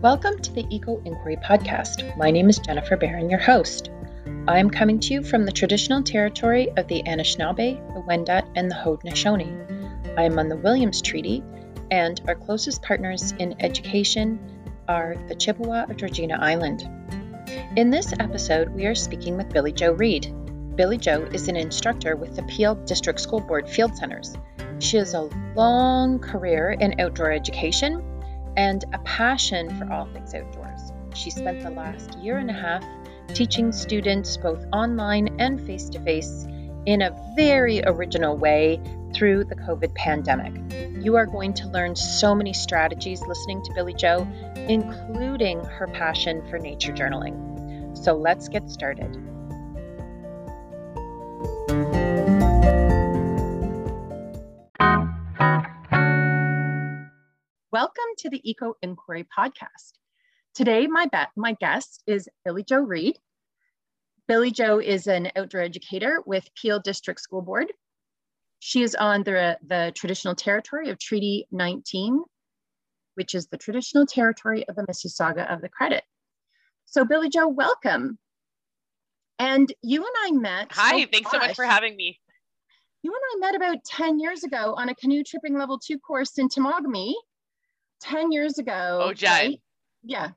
Welcome to the Eco Inquiry Podcast. My name is Jennifer Barron, your host. I am coming to you from the traditional territory of the Anishinaabe, the Wendat, and the Haudenosaunee. I am on the Williams Treaty, and our closest partners in education are the Chippewa of Georgina Island. In this episode, we are speaking with Billie Jo Reid. Billie Jo is an instructor with the Peel District School Board Field Centers. She has a long career in outdoor education and a passion for all things outdoors. She spent the last year and a half teaching students both online and face to face in a very original way through the COVID pandemic. You are going to learn so many strategies listening to Billie Jo, including her passion for nature journaling. So let's get started. Welcome to the Eco Inquiry podcast. Today, my, be- my guest is Billie Jo Reid. Billie Jo is an outdoor educator with Peel District School Board. She is on the, the traditional territory of Treaty 19, which is the traditional territory of the Mississauga of the Credit. So, Billie Jo, welcome. And you and I met. Hi, oh, thanks gosh, so much for having me. You and I met about 10 years ago on a canoe tripping level two course in Temagami 10 years ago. Oh, Jen. Right? Yeah.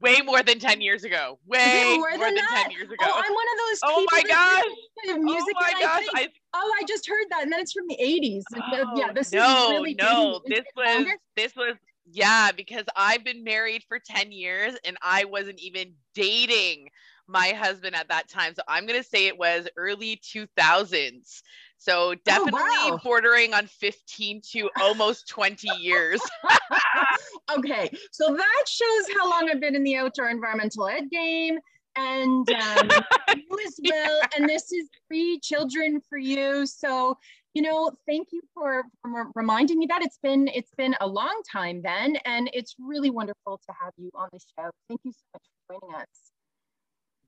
Way more than 10 years ago. Way more, more than, than 10 years ago. Oh, I'm one of those Oh my gosh. Oh music oh my gosh. I think, I... oh, I just heard that. And then it's from the 80s. Oh, yeah, this no, is really no. This was longer? this was yeah, because I've been married for 10 years and I wasn't even dating my husband at that time. So I'm going to say it was early 2000s. So definitely oh, wow. bordering on 15 to almost 20 years. okay. So that shows how long I've been in the outdoor environmental ed game. And um, you as well. Yeah. And this is three children for you. So, you know, thank you for, for reminding me that it's been it's been a long time then, and it's really wonderful to have you on the show. Thank you so much for joining us.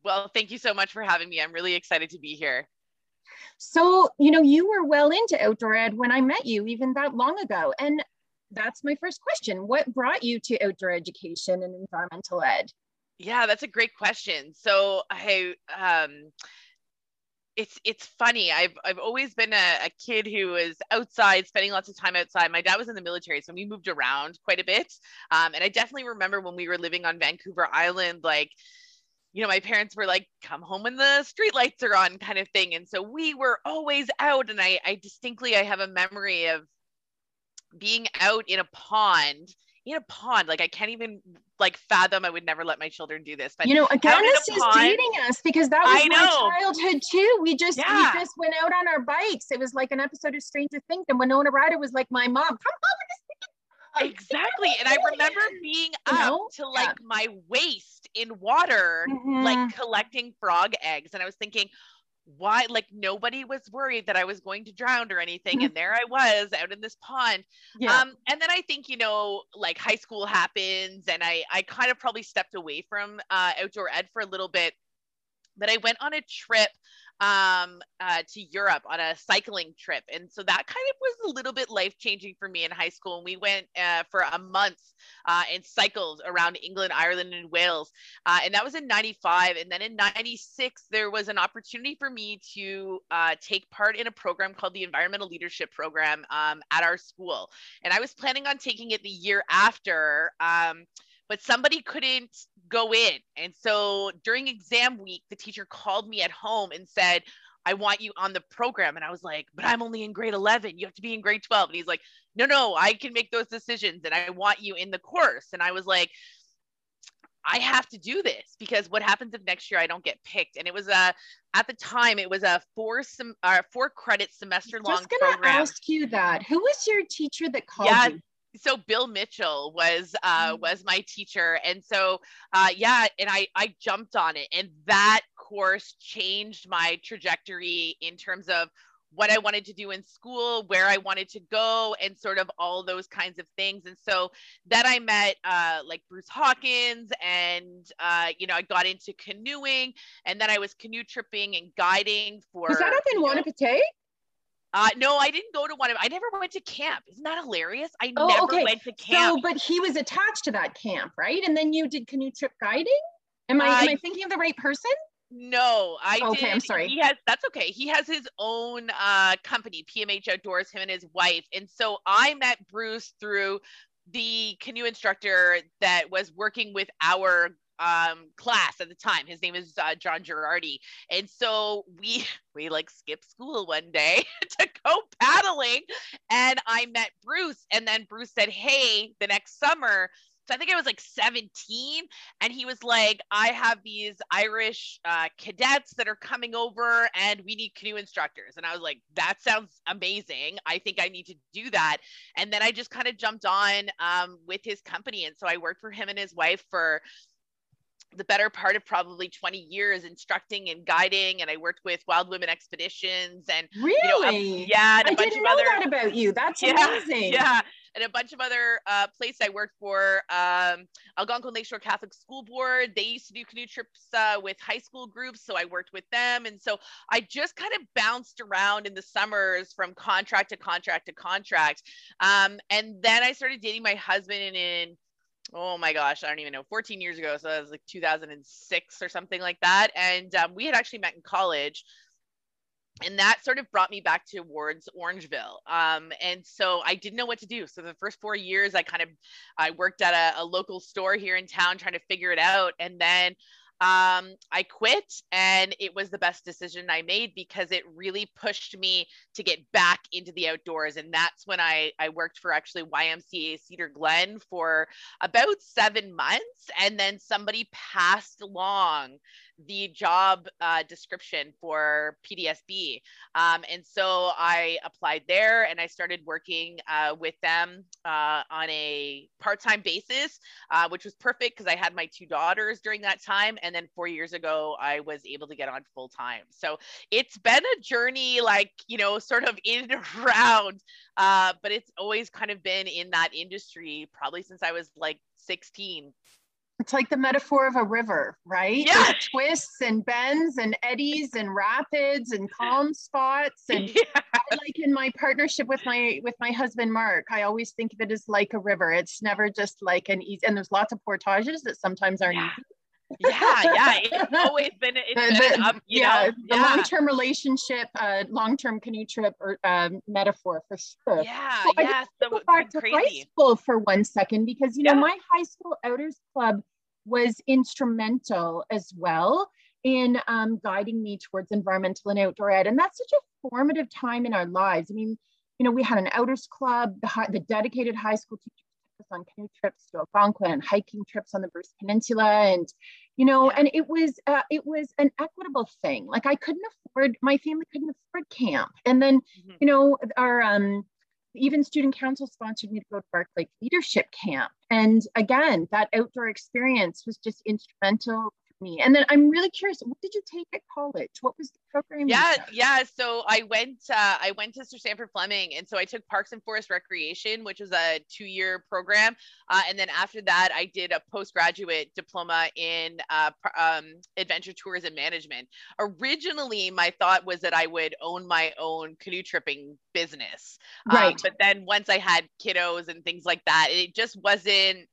Well, thank you so much for having me. I'm really excited to be here. So, you know, you were well into outdoor ed when I met you, even that long ago. And that's my first question. What brought you to outdoor education and environmental ed? Yeah, that's a great question. So I um it's it's funny. I've I've always been a, a kid who was outside, spending lots of time outside. My dad was in the military, so we moved around quite a bit. Um, and I definitely remember when we were living on Vancouver Island, like you know, my parents were like, come home when the street lights are on kind of thing. And so we were always out. And I, I distinctly, I have a memory of being out in a pond in a pond. Like I can't even like fathom. I would never let my children do this. But you know, again, this is dating us because that was my childhood too. We just yeah. we just went out on our bikes. It was like an episode of Stranger Things, and Winona Ryder was like my mom. Come home exactly and i remember being up know? to like yeah. my waist in water mm-hmm. like collecting frog eggs and i was thinking why like nobody was worried that i was going to drown or anything and there i was out in this pond yeah. um and then i think you know like high school happens and i i kind of probably stepped away from uh, outdoor ed for a little bit but i went on a trip um, uh, to Europe on a cycling trip. And so that kind of was a little bit life changing for me in high school. And we went uh, for a month uh, and cycled around England, Ireland, and Wales. Uh, and that was in 95. And then in 96, there was an opportunity for me to uh, take part in a program called the Environmental Leadership Program um, at our school. And I was planning on taking it the year after. Um, but somebody couldn't go in. And so during exam week, the teacher called me at home and said, I want you on the program. And I was like, but I'm only in grade 11. You have to be in grade 12. And he's like, no, no, I can make those decisions and I want you in the course. And I was like, I have to do this because what happens if next year I don't get picked? And it was a at the time it was a four some uh, four credit semester long. Program. Just gonna ask you that. Who was your teacher that called yeah, you? So Bill Mitchell was uh, mm. was my teacher, and so uh, yeah, and I I jumped on it, and that course changed my trajectory in terms of what I wanted to do in school, where I wanted to go, and sort of all those kinds of things. And so then I met uh, like Bruce Hawkins, and uh, you know I got into canoeing, and then I was canoe tripping and guiding for. Was that up in Wahnapitae? Uh, no, I didn't go to one of. I never went to camp. Isn't that hilarious? I oh, never okay. went to camp. So, but he was attached to that camp, right? And then you did canoe trip guiding. Am I uh, am I thinking of the right person? No, I okay. Did. I'm sorry. He has that's okay. He has his own uh, company, PMH Outdoors. Him and his wife, and so I met Bruce through the canoe instructor that was working with our um class at the time his name is uh, john girardi and so we we like skipped school one day to go paddling and i met bruce and then bruce said hey the next summer so I think I was like 17, and he was like, I have these Irish uh, cadets that are coming over, and we need canoe instructors. And I was like, that sounds amazing. I think I need to do that. And then I just kind of jumped on um, with his company. And so I worked for him and his wife for the better part of probably 20 years instructing and guiding and i worked with wild women expeditions and really you know, yeah and a I bunch didn't of know other that about you. That's yeah, amazing. yeah and a bunch of other uh, places i worked for um, algonquin lakeshore catholic school board. They used to do canoe trips uh, with high school groups so i worked with them and so i just kind of bounced around in the summers from contract to contract to contract. Um, and then i started dating my husband and in oh my gosh, I don't even know, 14 years ago. So that was like 2006 or something like that. And um, we had actually met in college. And that sort of brought me back towards Orangeville. Um, and so I didn't know what to do. So the first four years, I kind of I worked at a, a local store here in town trying to figure it out. And then um, I quit and it was the best decision I made because it really pushed me to get back into the outdoors. And that's when I, I worked for actually YMCA Cedar Glen for about seven months. And then somebody passed along the job uh, description for PDSB. Um, and so I applied there and I started working uh, with them uh, on a part time basis, uh, which was perfect because I had my two daughters during that time. And then four years ago, I was able to get on full time. So it's been a journey, like, you know, sort of in and around, uh, but it's always kind of been in that industry probably since I was like 16 it's like the metaphor of a river, right? Yeah. There's twists and bends and eddies and rapids and calm spots. And yeah. like in my partnership with my with my husband Mark, I always think of it as like a river. It's never just like an easy and there's lots of portages that sometimes aren't yeah. easy. Yeah, yeah, it's always been, it's the, been um, yeah, know, the yeah. long-term relationship, uh, long-term canoe trip or um, metaphor for sure. Yeah, so yeah, so go back to high school for one second because you yeah. know my high school outers club was instrumental as well in um, guiding me towards environmental and outdoor ed, and that's such a formative time in our lives. I mean, you know, we had an outers club, the, high, the dedicated high school teachers on canoe trips to Algonquin and hiking trips on the Bruce Peninsula, and you know, and it was uh, it was an equitable thing. Like I couldn't afford, my family couldn't afford camp, and then mm-hmm. you know, our um, even student council sponsored me to go to Bark Lake Leadership Camp, and again, that outdoor experience was just instrumental me. And then I'm really curious, what did you take at college? What was the program? Yeah, yeah. So I went, uh, I went to Sir Sandford Fleming, and so I took Parks and Forest Recreation, which was a two-year program, uh, and then after that, I did a postgraduate diploma in uh, um, adventure tourism management. Originally, my thought was that I would own my own canoe tripping business, um, right? Um, but then once I had kiddos and things like that, it just wasn't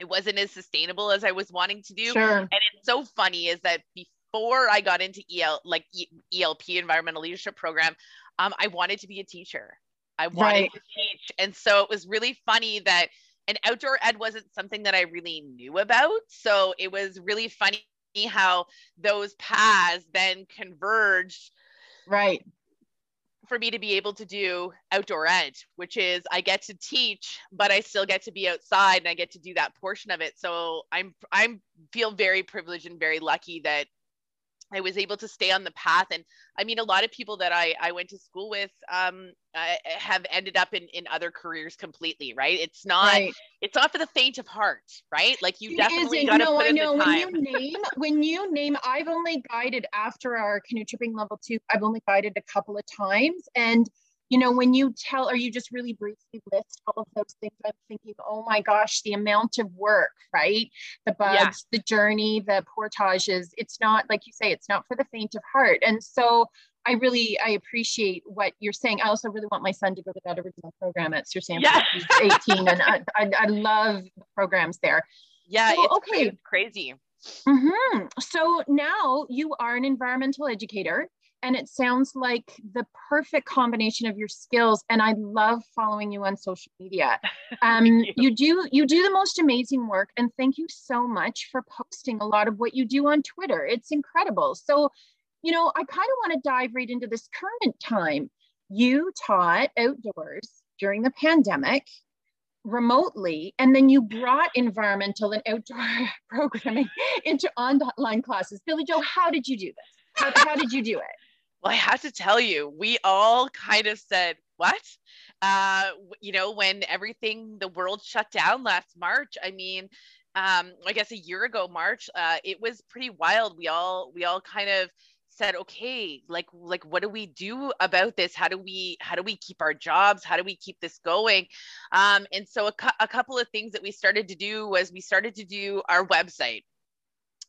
it wasn't as sustainable as I was wanting to do. Sure. And it's so funny is that before I got into EL like ELP environmental leadership program, um, I wanted to be a teacher. I wanted right. to teach. And so it was really funny that an outdoor ed wasn't something that I really knew about. So it was really funny how those paths then converged. Right for me to be able to do outdoor ed, which is I get to teach, but I still get to be outside and I get to do that portion of it. So I'm I'm feel very privileged and very lucky that I was able to stay on the path. And I mean, a lot of people that I, I went to school with um, uh, have ended up in, in other careers completely, right? It's not right. it's not for the faint of heart, right? Like you definitely got to put I in know. the time. When you name, when you name, I've only guided after our canoe tripping level two. I've only guided a couple of times, and you know, when you tell or you just really briefly list all of those things, I'm thinking, oh my gosh, the amount of work, right? The bugs, yeah. the journey, the portages. It's not, like you say, it's not for the faint of heart. And so I really I appreciate what you're saying. I also really want my son to go to that original program at Sir Sandford. Yeah. He's 18, and I, I, I love programs there. Yeah, so, it's okay. crazy. Mm-hmm. So now you are an environmental educator and it sounds like the perfect combination of your skills and i love following you on social media. Um, you. you. do you do the most amazing work and thank you so much for posting a lot of what you do on twitter. It's incredible. So you know i kind of want to dive right into this current time. You taught outdoors during the pandemic remotely and then you brought environmental and outdoor programming into online classes. Billie Jo how did you do this? How, how did you do it well, I have to tell you, we all kind of said, what? Uh, you know, when everything, the world shut down last March, I mean, um, I guess a year ago, March, uh, it was pretty wild. We all, we all kind of said, okay, like, like, what do we do about this? How do we, how do we keep our jobs? How do we keep this going? Um, and so a, cu- a couple of things that we started to do was we started to do our website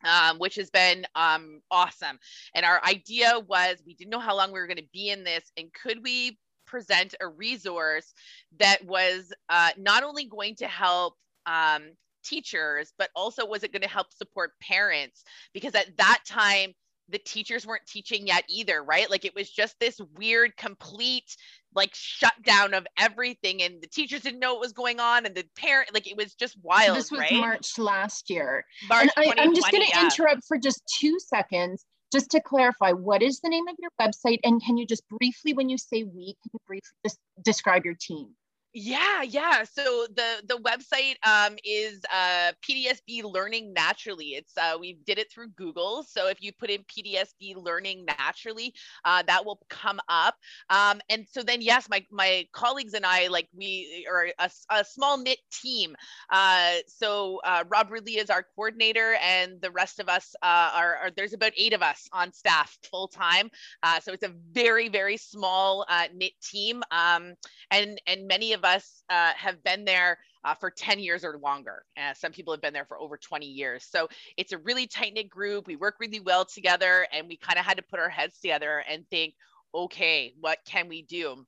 um, which has been um, awesome. And our idea was we didn't know how long we were going to be in this, and could we present a resource that was uh, not only going to help um, teachers, but also was it going to help support parents? Because at that time, the teachers weren't teaching yet either, right? Like it was just this weird, complete like shutdown of everything and the teachers didn't know what was going on and the parent like it was just wild this was right? march last year march I, am just going to yeah. interrupt for just two seconds just to clarify what is the name of your website and can you just briefly when you say we can you briefly just describe your team yeah, yeah. So the the website um, is uh, PDSB Learning Naturally. It's uh, we did it through Google. So if you put in PDSB Learning Naturally, uh, that will come up. Um, and so then yes, my my colleagues and I like we are a, a small knit team. Uh, so uh, Rob Ridley is our coordinator, and the rest of us uh, are, are there's about eight of us on staff full time. Uh, so it's a very very small uh, knit team, um, and and many of of us uh, have been there uh, for 10 years or longer. Uh, some people have been there for over 20 years. So it's a really tight knit group. We work really well together, and we kind of had to put our heads together and think, okay, what can we do?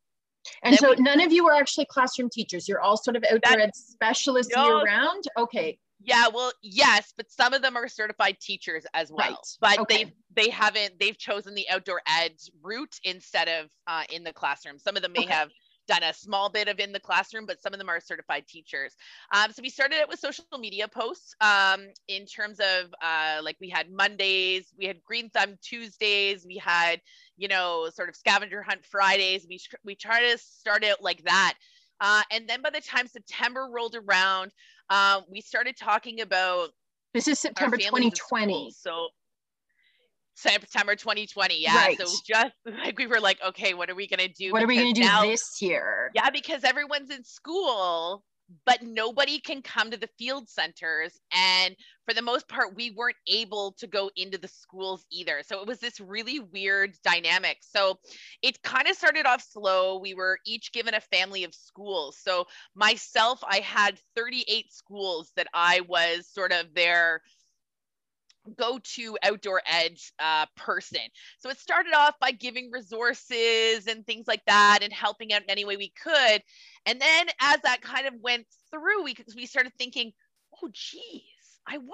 And, so we, none of you are actually classroom teachers. You're all sort of outdoor ed specialists no, year round. Okay. Yeah, well, yes, but some of them are certified teachers as well. Right. But okay. they they haven't they've chosen the outdoor ed route instead of uh, in the classroom. Some of them may okay. have done a small bit of in the classroom, but some of them are certified teachers. Um, so we started it with social media posts um, in terms of uh, like we had Mondays, we had Green Thumb Tuesdays, we had, you know, sort of scavenger hunt Fridays. We, we try to start it like that. Uh, and then by the time September rolled around, uh, we started talking about. This is September 2020. So September 2020. Yeah. Right. So just like we were like, okay, what are we gonna do? What are we gonna do now, this year? Yeah, because everyone's in school, but nobody can come to the field centers. And for the most part, we weren't able to go into the schools either. So it was this really weird dynamic. So it kind of started off slow. We were each given a family of schools. So myself, I had 38 schools that I was sort of their go to outdoor edge uh, person. So it started off by giving resources and things like that and helping out in any way we could. And then as that kind of went through, we, we started thinking, oh, geez, I wonder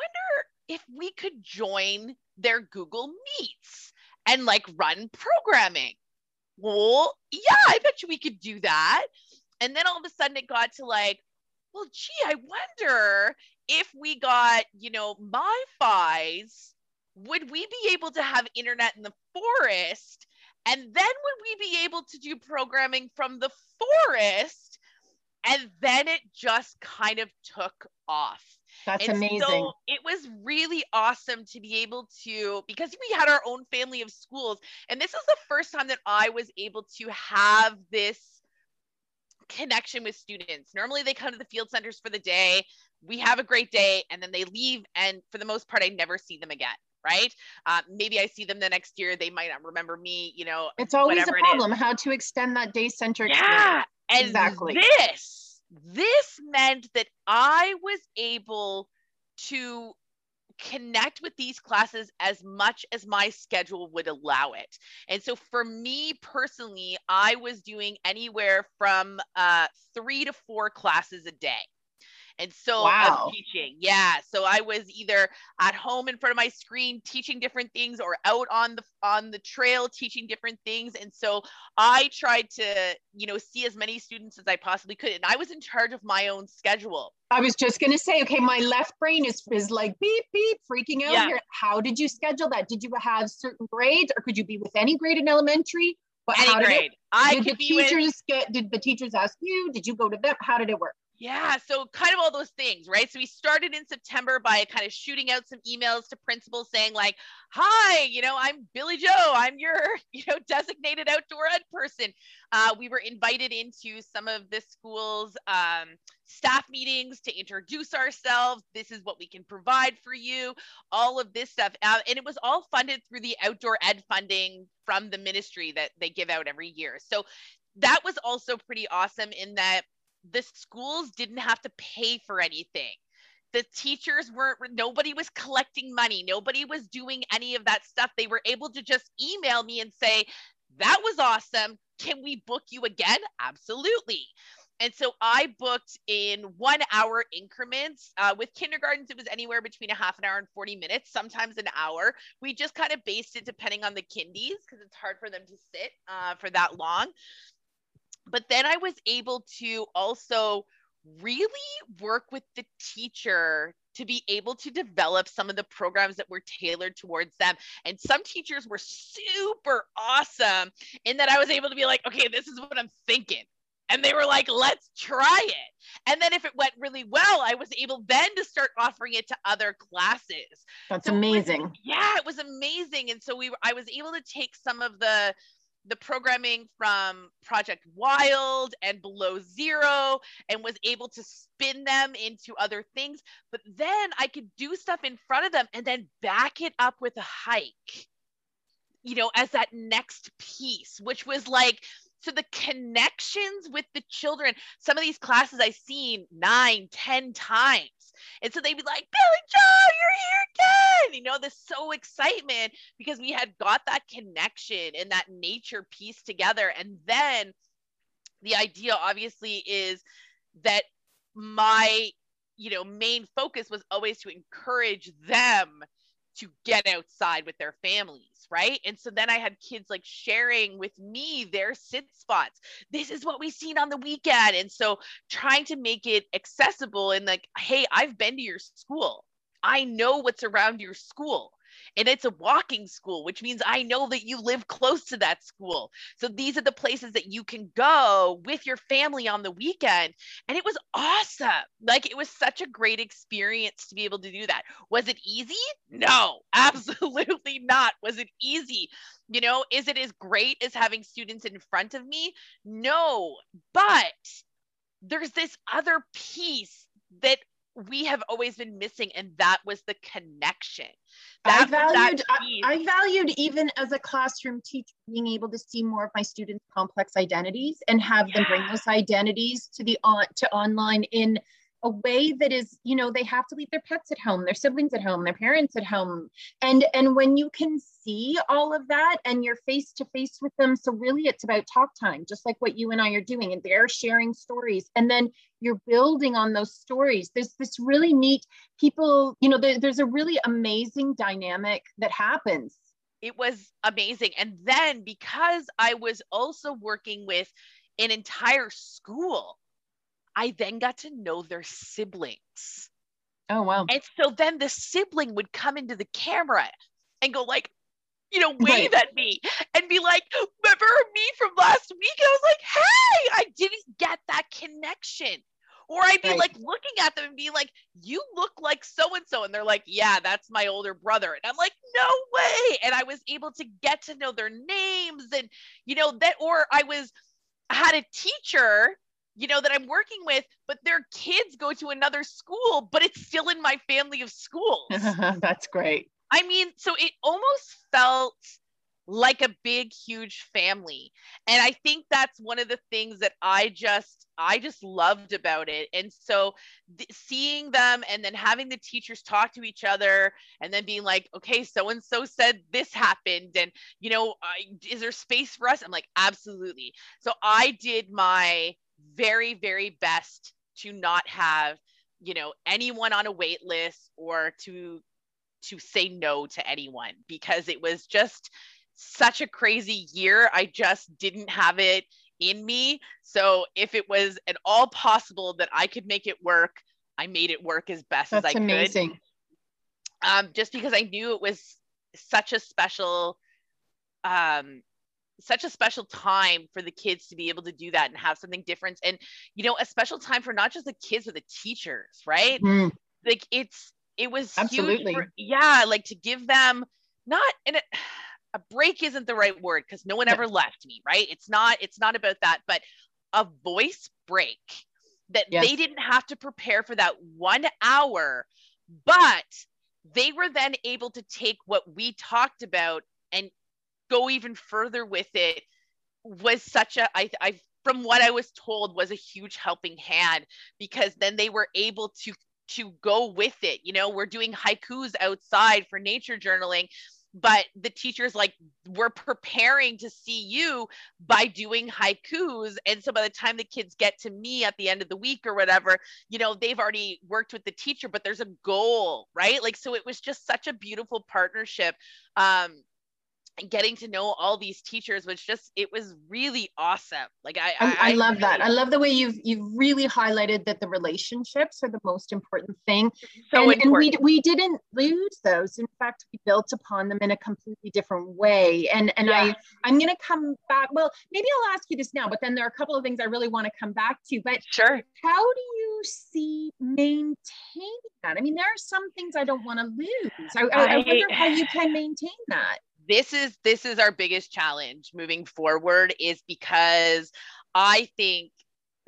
if we could join their Google Meets and like run programming. Well, yeah, I bet you we could do that. And then all of a sudden it got to like, well, gee, I wonder if we got, you know, MiFis, would we be able to have internet in the forest? And then would we be able to do programming from the forest? And then it just kind of took off. That's and amazing. So it was really awesome to be able to, because we had our own family of schools. And this is the first time that I was able to have this connection with students. Normally they come to the field centers for the day. We have a great day and then they leave and for the most part i never see them again right? Uh, maybe i see them the next year. They might not remember me you know it's always a problem how to extend that day center yeah and exactly. this this meant that i was able to connect with these classes as much as my schedule would allow it. And so for me personally, I was doing anywhere from uh, three to four classes a day. And so wow. teaching. Yeah. So I was either at home in front of my screen teaching different things or out on the on the trail teaching different things. And so I tried to, you know, see as many students as I possibly could. And I was in charge of my own schedule. I was just gonna say, okay, my left brain is is like beep beep freaking out yeah. here. How did you schedule that? Did you have certain grades or could you be with any grade in elementary? But any grade. It, I did the teachers with... get did the teachers ask you? Did you go to them? How did it work? Yeah, so kind of all those things, right? So we started in September by kind of shooting out some emails to principals saying like, "Hi, you know, I'm Billie Jo. I'm your, you know, designated outdoor ed person." Uh, we were invited into some of the school's um, staff meetings to introduce ourselves. This is what we can provide for you. All of this stuff, uh, and it was all funded through the outdoor ed funding from the ministry that they give out every year. So that was also pretty awesome in that the schools didn't have to pay for anything. The teachers weren't nobody was collecting money. Nobody was doing any of that stuff. They were able to just email me and say that was awesome. Can we book you again? Absolutely. And so I booked in one hour increments. Uh, with kindergartens, it was anywhere between a half an hour and 40 minutes, sometimes an hour. We just kind of based it depending on the kindies because it's hard for them to sit uh, for that long but then I was able to also really work with the teacher to be able to develop some of the programs that were tailored towards them. And some teachers were super awesome in that I was able to be like, okay, this is what I'm thinking. And they were like, let's try it. And then if it went really well, I was able then to start offering it to other classes. That's so amazing. Was, yeah, it was amazing. And so we I was able to take some of the the programming from Project Wild and Below Zero and was able to spin them into other things. But then I could do stuff in front of them and then back it up with a hike, you know, as that next piece, which was like, so the connections with the children, some of these classes I've seen nine, ten times and so they'd be like, Billie Jo, you're here again. You know, this so excitement because we had got that connection and that nature piece together. And then the idea obviously is that my, you know, main focus was always to encourage them to get outside with their families, right? And so then I had kids like sharing with me their sit spots. This is what we've seen on the weekend. And so trying to make it accessible and like, hey, I've been to your school. I know what's around your school and it's a walking school, which means I know that you live close to that school. So these are the places that you can go with your family on the weekend. And it was awesome. Like it was such a great experience to be able to do that. Was it easy? No, absolutely not. Was it easy? You know, is it as great as having students in front of me? No, but there's this other piece that we have always been missing and that was the connection that i valued I, I, valued even as a classroom teacher being able to see more of my students complex identities and have yeah. them bring those identities to the on to online in a way that is you know they have to leave their pets at home their siblings at home their parents at home. And and when you can see all of that and you're face to face with them so really it's about talk time just like what you and i are doing and they're sharing stories. And then you're building on those stories. There's this really neat people you know there, there's a really amazing dynamic that happens. It was amazing. And then because i was also working with an entire school I then got to know their siblings. Oh wow. And so then the sibling would come into the camera and go like, you know, wave right. at me and be like, remember me from last week? And I was like, hey, I didn't get that connection. Or I'd be right. like looking at them and be like, you look like so and so. And they're like, yeah, that's my older brother. And I'm like, no way. And I was able to get to know their names and, you know, that, or I was, I had a teacher you know, that I'm working with, but their kids go to another school, but it's still in my family of schools. That's great. I mean, so it almost felt like a big huge family and i think that's one of the things that i just i just loved about it and so th- seeing them and then having the teachers talk to each other and then being like okay so and so said this happened and you know uh, is there space for us i'm like absolutely so i did my very very best to not have you know anyone on a wait list or to to say no to anyone because it was just such a crazy year. I just didn't have it in me. So if it was at all possible that I could make it work, I made it work as best That's as I amazing. could. Um, just because I knew it was such a special um such a special time for the kids to be able to do that and have something different and you know a special time for not just the kids but the teachers right mm. like it's it was absolutely for, yeah like to give them not in it a break isn't the right word because no one ever left me, right? It's not, it's not about that, but a voice break that yes. they didn't have to prepare for that one hour, but they were then able to take what we talked about and go even further with it was such a I, I from what I was told was a huge helping hand because then they were able to to go with it. You know, we're doing haikus outside for nature journaling but the teachers like we're preparing to see you by doing haikus. And so by the time the kids get to me at the end of the week or whatever you know they've already worked with the teacher but there's a goal right? Like so it was just such a beautiful partnership. Um getting to know all these teachers was just it was really awesome. Like i i, I love that. I love the way you've you've really highlighted that the relationships are the most important thing. So and, important. and we we didn't lose those. In fact we built upon them in a completely different way. And and yeah. i i'm going to come back well maybe i'll ask you this now but then there are a couple of things i really want to come back to but sure. how do you see maintaining that? I mean there are some things i don't want to lose I, I, I wonder how you can maintain that this is this is our biggest challenge moving forward is because I think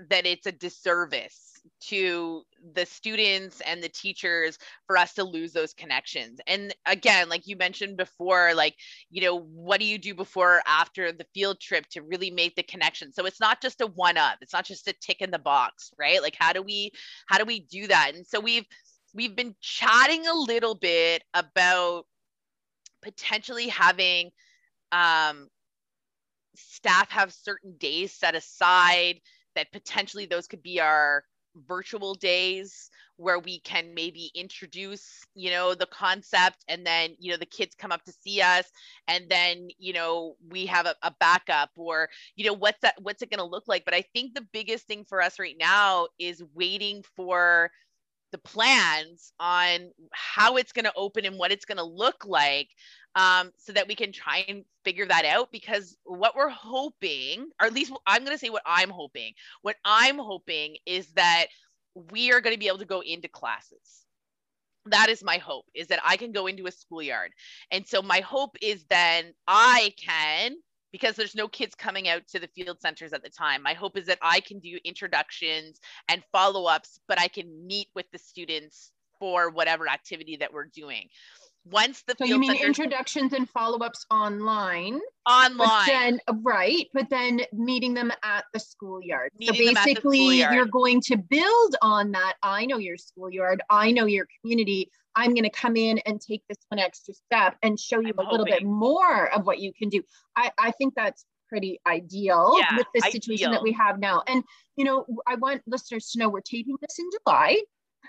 that it's a disservice to the students and the teachers for us to lose those connections. And again, like you mentioned before, like, you know, what do you do before or after the field trip to really make the connection? So it's not just a one up, it's not just a tick in the box, right? Like how do we how do we do that? And so we've we've been chatting a little bit about potentially having um, staff have certain days set aside that potentially those could be our virtual days where we can maybe introduce you know the concept and then you know the kids come up to see us and then you know we have a, a backup or you know what's that what's it going to look like? But i think the biggest thing for us right now is waiting for the plans on how it's going to open and what it's going to look like um, so that we can try and figure that out because what we're hoping or at least i'm going to say what i'm hoping. What i'm hoping is that we are going to be able to go into classes. That is my hope is that i can go into a schoolyard. And so my hope is then i can because there's no kids coming out to the field centers at the time. My hope is that I can do introductions and follow ups, but I can meet with the students for whatever activity that we're doing. Once the so you mean introductions and follow-ups online online but then uh, right but then meeting them at the schoolyard meeting so basically schoolyard. you're going to build on that i know your schoolyard i know your community I'm going to come in and take this one extra step and show you I'm a little bit more of what you can do. I, I think that's pretty ideal yeah, with the situation ideal. that we have now. And, you know, I want listeners to know we're taping this in July.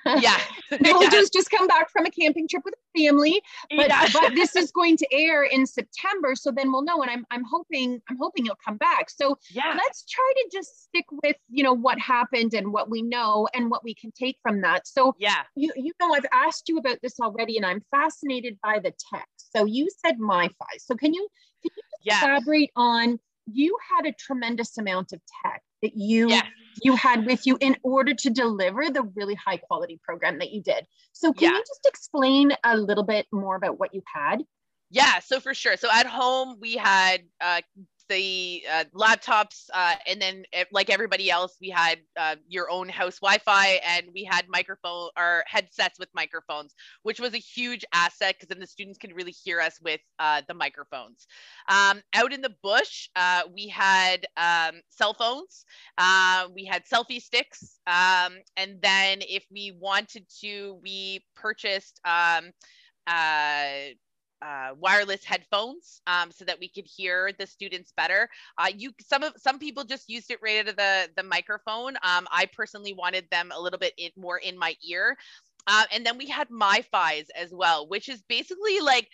Yeah. we'll yeah. just just come back from a camping trip with a family. But yeah. but this is going to air in September. So then we'll know. And I'm I'm hoping, I'm hoping you'll come back. So yeah. let's try to just stick with, you know, what happened and what we know and what we can take from that. So yeah, you you know, I've asked you about this already, and I'm fascinated by the text. So you said MiFi. So can you can you yeah. elaborate on you had a tremendous amount of tech that you yes. you had with you in order to deliver the really high quality program that you did. So can yeah. you just explain a little bit more about what you had? Yeah, so for sure. So at home we had uh, the uh, laptops, uh, and then eh, like everybody else, we had uh, your own house Wi-Fi, and we had microphone or headsets with microphones, which was a huge asset because then the students could really hear us with uh, the microphones. Um, out in the bush, uh, we had um, cell phones, uh, we had selfie sticks, um, and then if we wanted to, we purchased. Um, uh, uh, wireless headphones um, so that we could hear the students better. Uh, you some of some people just used it right out of the the microphone. Um, I personally wanted them a little bit in, more in my ear. Uh, and then we had MiFi's as well, which is basically like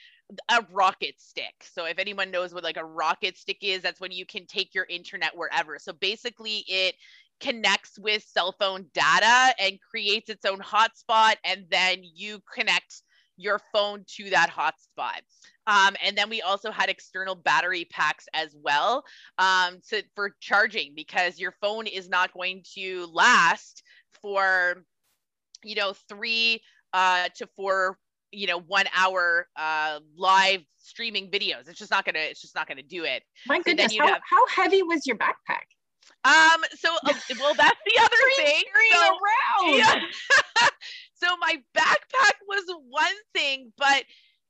a rocket stick. So if anyone knows what like a rocket stick is, that's when you can take your internet wherever. So basically it connects with cell phone data and creates its own hotspot and then you connect your phone to that hotspot. Um, and then we also had external battery packs as well um, to, for charging because your phone is not going to last for, you know, three uh, to four, you know, one hour uh, live streaming videos. It's just not gonna. It's just not gonna do it. My goodness, so how, have, how heavy was your backpack? Um. So, uh, well, that's the other thing. So, around. Yeah. So my backpack was one thing, but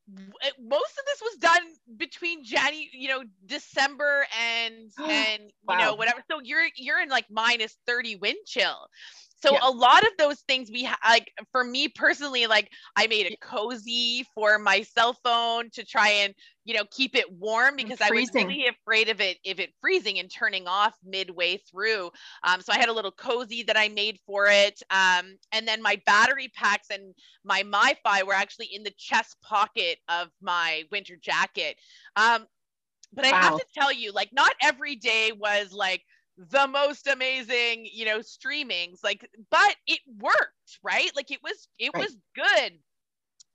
most of this was done between January, you know, December and and wow. you know whatever. So you're you're in like minus 30 wind chill. So yeah. a lot of those things we ha- like for me personally, like I made a cozy for my cell phone to try and you know keep it warm because I was really afraid of it if it freezing and turning off midway through. Um, so I had a little cozy that I made for it, um, and then my battery packs and my MiFi were actually in the chest pocket of my winter jacket. Um, but wow. I have to tell you, like not every day was like the most amazing, you know, streamings. Like, but it worked, right? Like it was, it right. was good.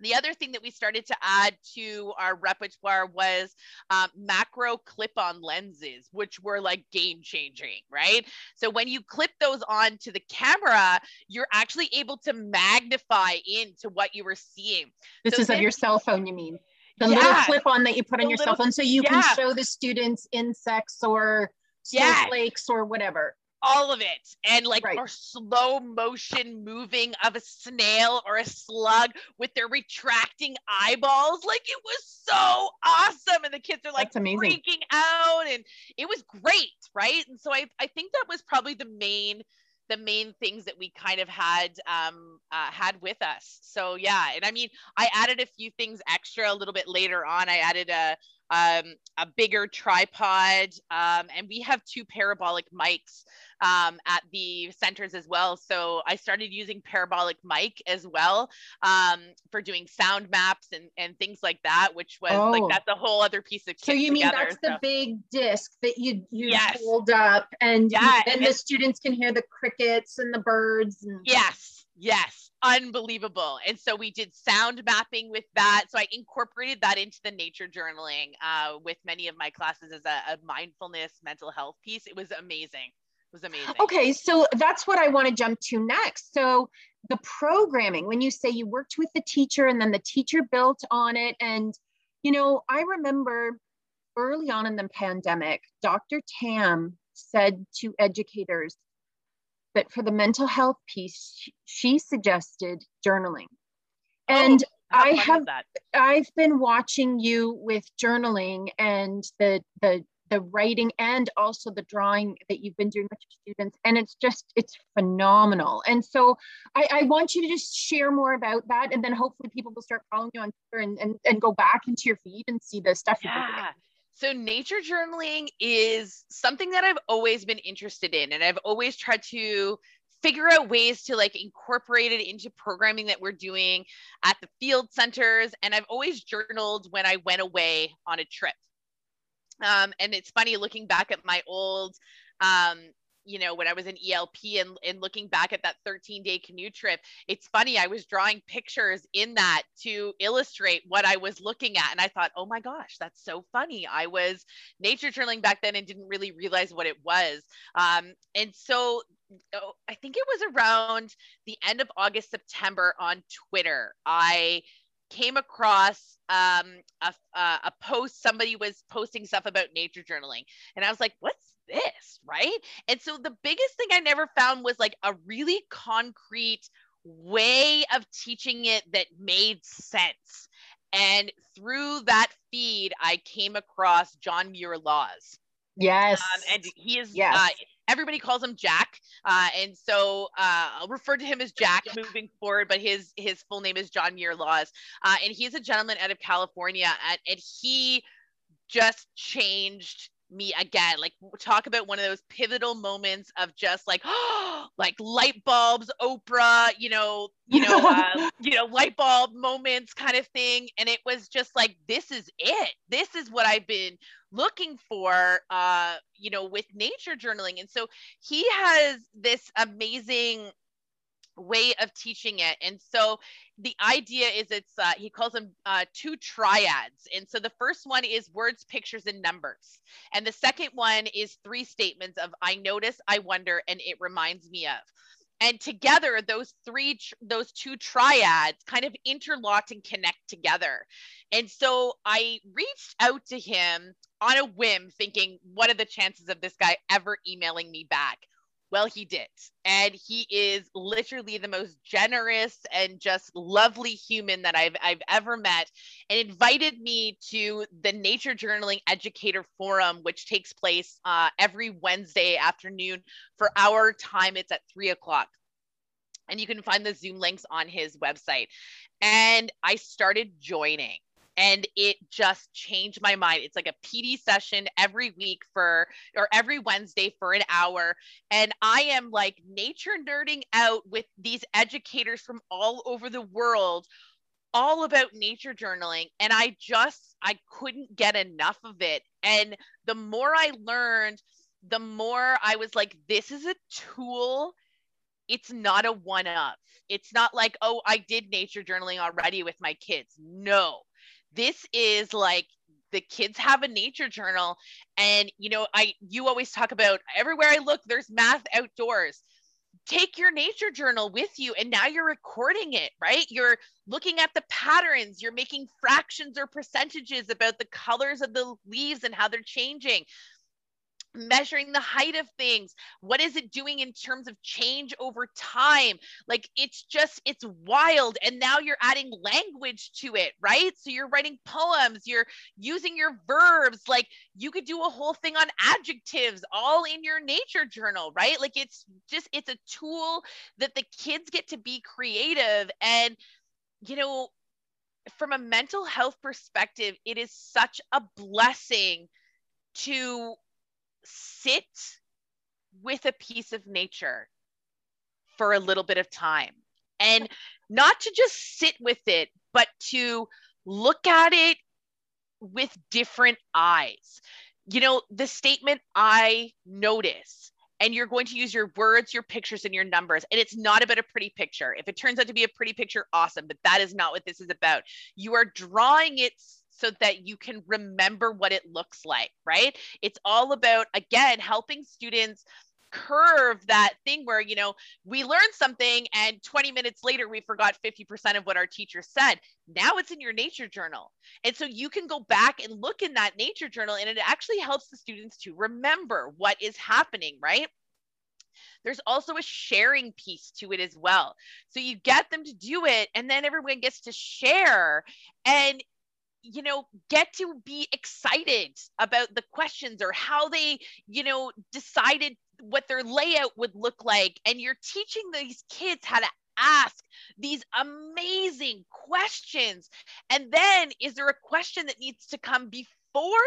The other thing that we started to add to our repertoire was um, macro clip on lenses, which were like game changing, right? So when you clip those on to the camera, you're actually able to magnify into what you were seeing. This so is this, of your cell phone, you mean? The yeah, little clip on that you put on your little, cell phone so you yeah. can show the students insects or snowflakes or whatever. All of it. And like right. or slow motion moving of a snail or a slug with their retracting eyeballs. Like it was so awesome. And the kids are like freaking out. And it was great right? And so i, I think that was probably the main the main things that we kind of had um, uh, had with us. So yeah and i mean i added a few things extra a little bit later on. I added a um, a bigger tripod, um, and we have two parabolic mics um, at the centers as well. So I started using parabolic mic as well um, for doing sound maps and, and things like that, which was oh. like that's a whole other piece of. so you mean together, that's so. the big disc that you you yes. hold up, and yeah, and, and the students can hear the crickets and the birds. And- yes, yes unbelievable. And so we did sound mapping with that. So I incorporated that into the nature journaling uh, with many of my classes as a, a, mindfulness mental health piece. It was amazing. Was amazing. Okay, so that's what I want to jump to next. So the programming, when you say you worked with the teacher and then the teacher built on it, and you know, I remember early on in the pandemic, Dr. Tam said to educators, that for the mental health piece, she suggested journaling. Oh, and oh, I have I've been watching you with journaling and the the the writing and also the drawing that you've been doing with your students and it's just it's phenomenal and so I, I, want you to just share more about that and then hopefully people will start following you on twitter and, and, and go back into your feed and see the stuff yeah. So, nature journaling is something that I've always been interested in, and I've always tried to figure out ways to like incorporate it into programming that we're doing at the field centers. And I've always journaled when I went away on a trip. Um, and it's funny looking back at my old um, you know, when I was in ELP and, and looking back at that 13 day canoe trip, it's funny. I was drawing pictures in that to illustrate what I was looking at. And I thought, oh my gosh, that's so funny. I was nature journaling back then and didn't really realize what it was. Um, and so oh, I think it was around the end of August, September on Twitter. I came across um, a, a post somebody was posting stuff about nature journaling. And i was like what's this? Right? And so the biggest thing i never found was like a really concrete way of teaching it that made sense. And through that feed i came across john muir laws yes um, and he is yes. Uh, everybody calls him Jack, uh, and so uh, I'll refer to him as Jack moving forward. But his his full name is John Muir Laws, uh, and he's a gentleman out of California, and, and he just changed me again like talk about one of those pivotal moments of just like like light bulbs oprah you know you know uh, you know light bulb moments kind of thing. And it was just like this is it. This is what i've been looking for uh you know with nature journaling. And so he has this amazing way of teaching it. And so the idea is it's, uh, he calls them uh, two triads. And so the first one is words, pictures, and numbers. And the second one is three statements of I notice, I wonder, and it reminds me of. And together, those three, those two triads kind of interlock and connect together. And so I reached out to him on a whim, thinking, what are the chances of this guy ever emailing me back? Well, he did. And he is literally the most generous and just lovely human that I've, I've ever met and invited me to the Nature Journaling Educator Forum, which takes place uh, every Wednesday afternoon for our time. It's at three o'clock. And you can find the Zoom links on his website. And I started joining and it just changed my mind. It's like a PD session every week for or every Wednesday for an hour and I am like nature nerding out with these educators from all over the world all about nature journaling and I just I couldn't get enough of it and the more I learned the more I was like this is a tool it's not a one up. It's not like, oh, I did nature journaling already with my kids. No, this is like the kids have a nature journal and you know i you always talk about everywhere i look there's math outdoors. Take your nature journal with you and now you're recording it right? You're looking at the patterns you're making fractions or percentages about the colors of the leaves and how they're changing measuring the height of things. What is it doing in terms of change over time? Like it's just it's wild. And now you're adding language to it right? So you're writing poems you're using your verbs. Like you could do a whole thing on adjectives all in your nature journal right? Like it's just it's a tool that the kids get to be creative. And you know from a mental health perspective it is such a blessing to sit with a piece of nature for a little bit of time and not to just sit with it, but to look at it with different eyes. You know, the statement I notice, and you're going to use your words, your pictures, and your numbers. And it's not about a pretty picture. If it turns out to be a pretty picture, awesome, but that is not what this is about. You are drawing it so that you can remember what it looks like, right? It's all about, again, helping students curve that thing where you know we learned something and 20 minutes later we forgot 50% of what our teacher said now it's in your nature journal and so you can go back and look in that nature journal and it actually helps the students to remember what is happening right there's also a sharing piece to it as well. So you get them to do it, and then everyone gets to share. And you know get to be excited about the questions or how they you know decided what their layout would look like. And you're teaching these kids how to ask these amazing questions. And then is there a question that needs to come before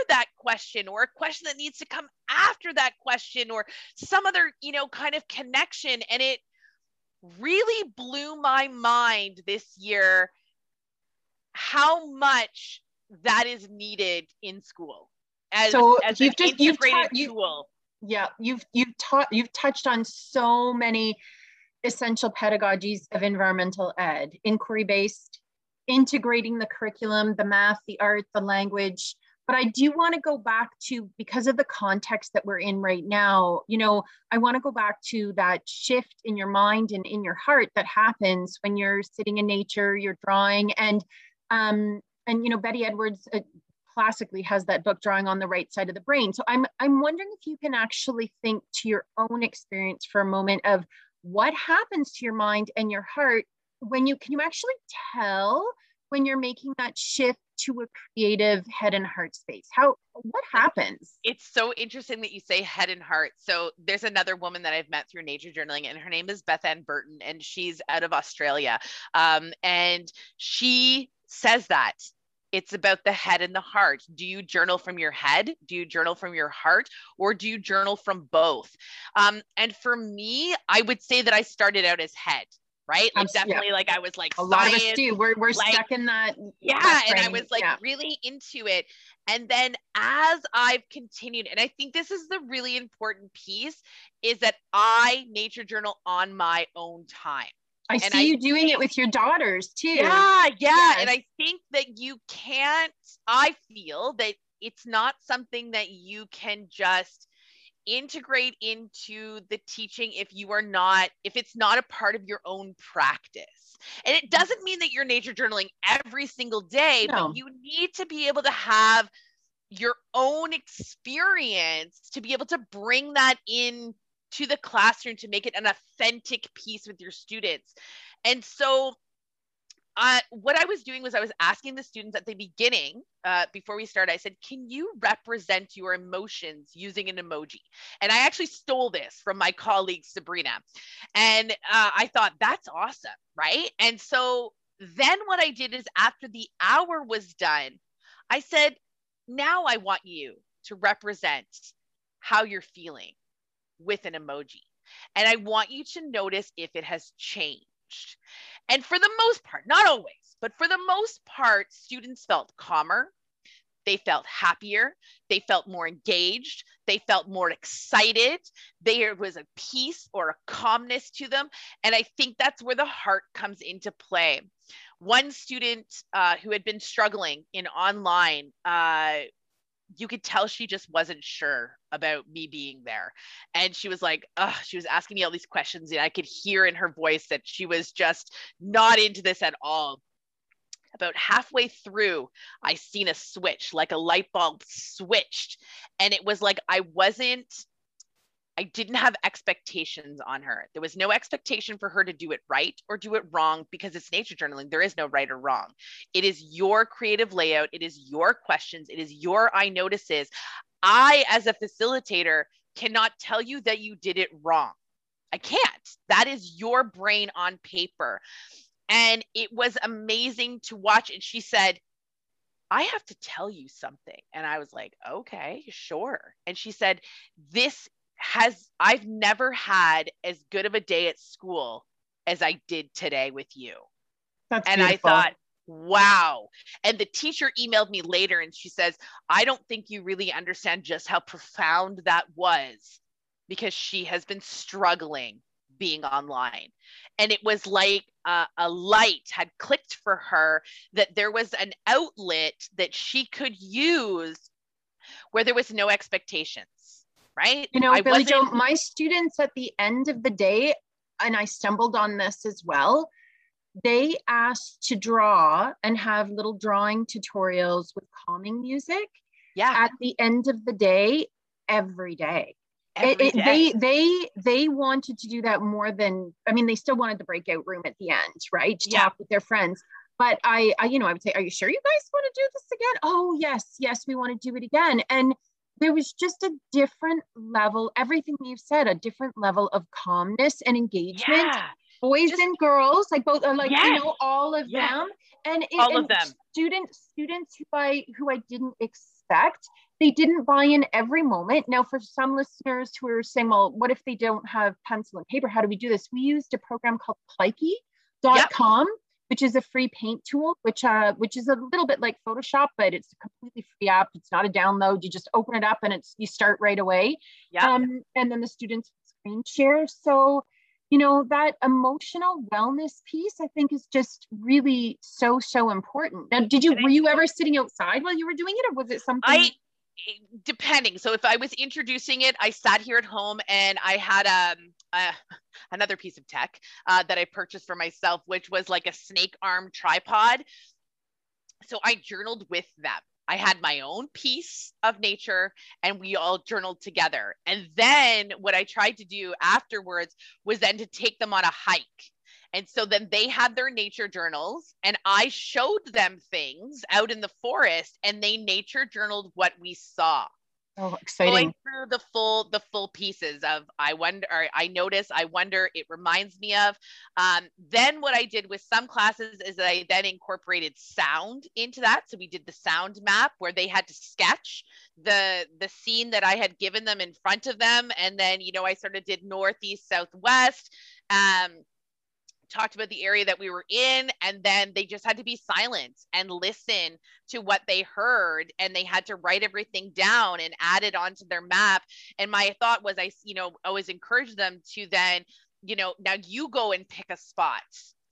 that question or a question that needs to come after that question or some other you know kind of connection? And it really blew my mind this year how much that is needed in school as, so as you've just you've taught, you, tool. Yeah, you've you've taught you've touched on so many essential pedagogies of environmental ed, inquiry based, integrating the curriculum, the math, the art, the language. But I do want to go back to because of the context that we're in right now, you know, I want to go back to that shift in your mind and in your heart that happens when you're sitting in nature, you're drawing, and Um, and you know, Betty Edwards uh, classically has that book drawing on the right side of the brain. So I'm I'm wondering if you can actually think to your own experience for a moment of what happens to your mind and your heart when you can you actually tell when you're making that shift to a creative head and heart space? How what happens? It's so interesting that you say head and heart. So there's another woman that i've met through nature journaling and her name is beth ann burton and she's out of australia. Um, and she says that it's about the head and the heart. Do you journal from your head? Do you journal from your heart? Or do you journal from both? Um, and for me, I would say that I started out as head right? Like definitely, yeah. like I was like a lot of us do. We're we're like, stuck in that. Yeah, that and I was like yeah. really into it. And then as I've continued, and I think this is the really important piece, is that I nature journal on my own time. I and see I you doing it with your daughters too. Yeah, yeah. Yes. And I think that you can't, I feel that it's not something that you can just integrate into the teaching if you are not, if it's not a part of your own practice. And it mm. doesn't mean that you're nature journaling every single day, no. but you need to be able to have your own experience to be able to bring that in to the classroom to make it an authentic piece with your students. And so uh, what I was doing was I was asking the students at the beginning, uh, before we started, I said, Can you represent your emotions using an emoji? And I actually stole this from my colleague Sabrina. And uh, I thought, That's awesome. Right. And so then what I did is after the hour was done, I said, Now I want you to represent how you're feeling with an emoji. And I want you to notice if it has changed. And for the most part, not always, but for the most part, students felt calmer. They felt happier. They felt more engaged. They felt more excited. There was a peace or a calmness to them. And I think that's where the heart comes into play. One student uh, who had been struggling in online uh, you could tell she just wasn't sure about me being there. And she was like, oh, she was asking me all these questions, and I could hear in her voice that she was just not into this at all. About halfway through, I seen a switch, like a light bulb switched. And it was like I wasn't I didn't have expectations on her. There was no expectation for her to do it right or do it wrong because it's nature journaling. There is no right or wrong. It is your creative layout, it is your questions, it is your I notices. I, as a facilitator, cannot tell you that you did it wrong. I can't. That is your brain on paper. And it was amazing to watch. And she said, I have to tell you something. And I was like, okay, sure. And she said, This has I've never had as good of a day at school as I did today with you. That's and beautiful. I thought, wow. And the teacher emailed me later and she says, I don't think you really understand just how profound that was because she has been struggling being online. And it was like uh, a light had clicked for her that there was an outlet that she could use where there was no expectations right? You know, I Billie Jo, my students at the end of the day, and I stumbled on this as well, they asked to draw and have little drawing tutorials with calming music. Yeah. At the end of the day, every day. It, it, they they they wanted to do that more than I mean they still wanted the breakout room at the end, right? To yeah. talk with their friends. But I, I, you know, I would say, are you sure you guys want to do this again? Oh yes, yes, we want to do it again. And there was just a different level, everything you've said, a different level of calmness and engagement. Yeah. Boys just, and girls, like both are like, yes. you know, all of yes. them. And it, all and of them. Students, students who I who I didn't expect, they didn't buy in every moment. Now, for some listeners who are saying, well, what if they don't have pencil and paper? How do we do this? We used a program called Kleki.com. Yep which is a free paint tool, which uh, which is a little bit like Photoshop, but it's a completely free app. It's not a download. You just open it up and it's you start right away. Yeah. Um, and then the students screen share. So, you know, that emotional wellness piece, I think, is just really so so important. Now, did you were you ever sitting outside while you were doing it, or was it something? I depending. So if I was introducing it, I sat here at home and I had um, a another piece of tech uh, that I purchased for myself, which was like a snake arm tripod. so I journaled with them. I had my own piece of nature and we all journaled together. And then what I tried to do afterwards was then to take them on a hike. And so then they had their nature journals and I showed them things out in the forest and they nature journaled what we saw. Oh, exciting! Going through the full the full pieces of I wonder, or I notice, I wonder, it reminds me of. Um, then what I did with some classes is that I then incorporated sound into that. So we did the sound map where they had to sketch the the scene that I had given them in front of them, and then you know I sort of did northeast, southwest. Um, talked about the area that we were in and then they just had to be silent and listen to what they heard and they had to write everything down and add it onto their map. And my thought was i you know always encourage them to then you know now you go and pick a spot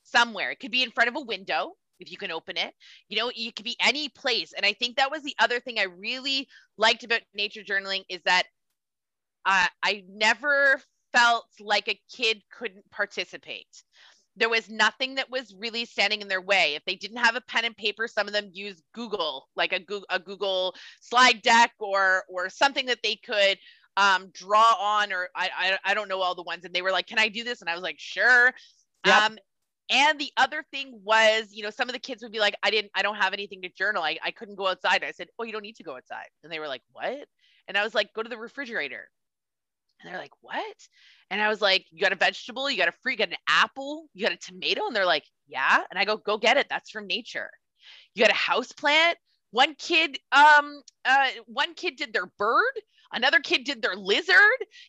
somewhere. It could be in front of a window if you can open it. You know it could be any place. And i think that was the other thing i really liked about nature journaling is that uh, i never felt like a kid couldn't participate there was nothing that was really standing in their way. If they didn't have a pen and paper, some of them used Google, like a Google, a Google slide deck or or something that they could um, draw on. Or I, I I don't know all the ones. And they were like, "Can I do this?" And I was like, "Sure." Yep. Um, and the other thing was, you know, some of the kids would be like, I didn't, I don't have anything to journal. I, I couldn't go outside. I said, Oh, you don't need to go outside. And they were like, What? And I was like, Go to the refrigerator. And they're like, What? And I was like, you got a vegetable, you got a fruit, you got an apple, you got a tomato. And they're like, yeah. And I go, go get it. That's from nature. You got a house plant. One kid, um, uh, one kid did their bird, another kid did their lizard,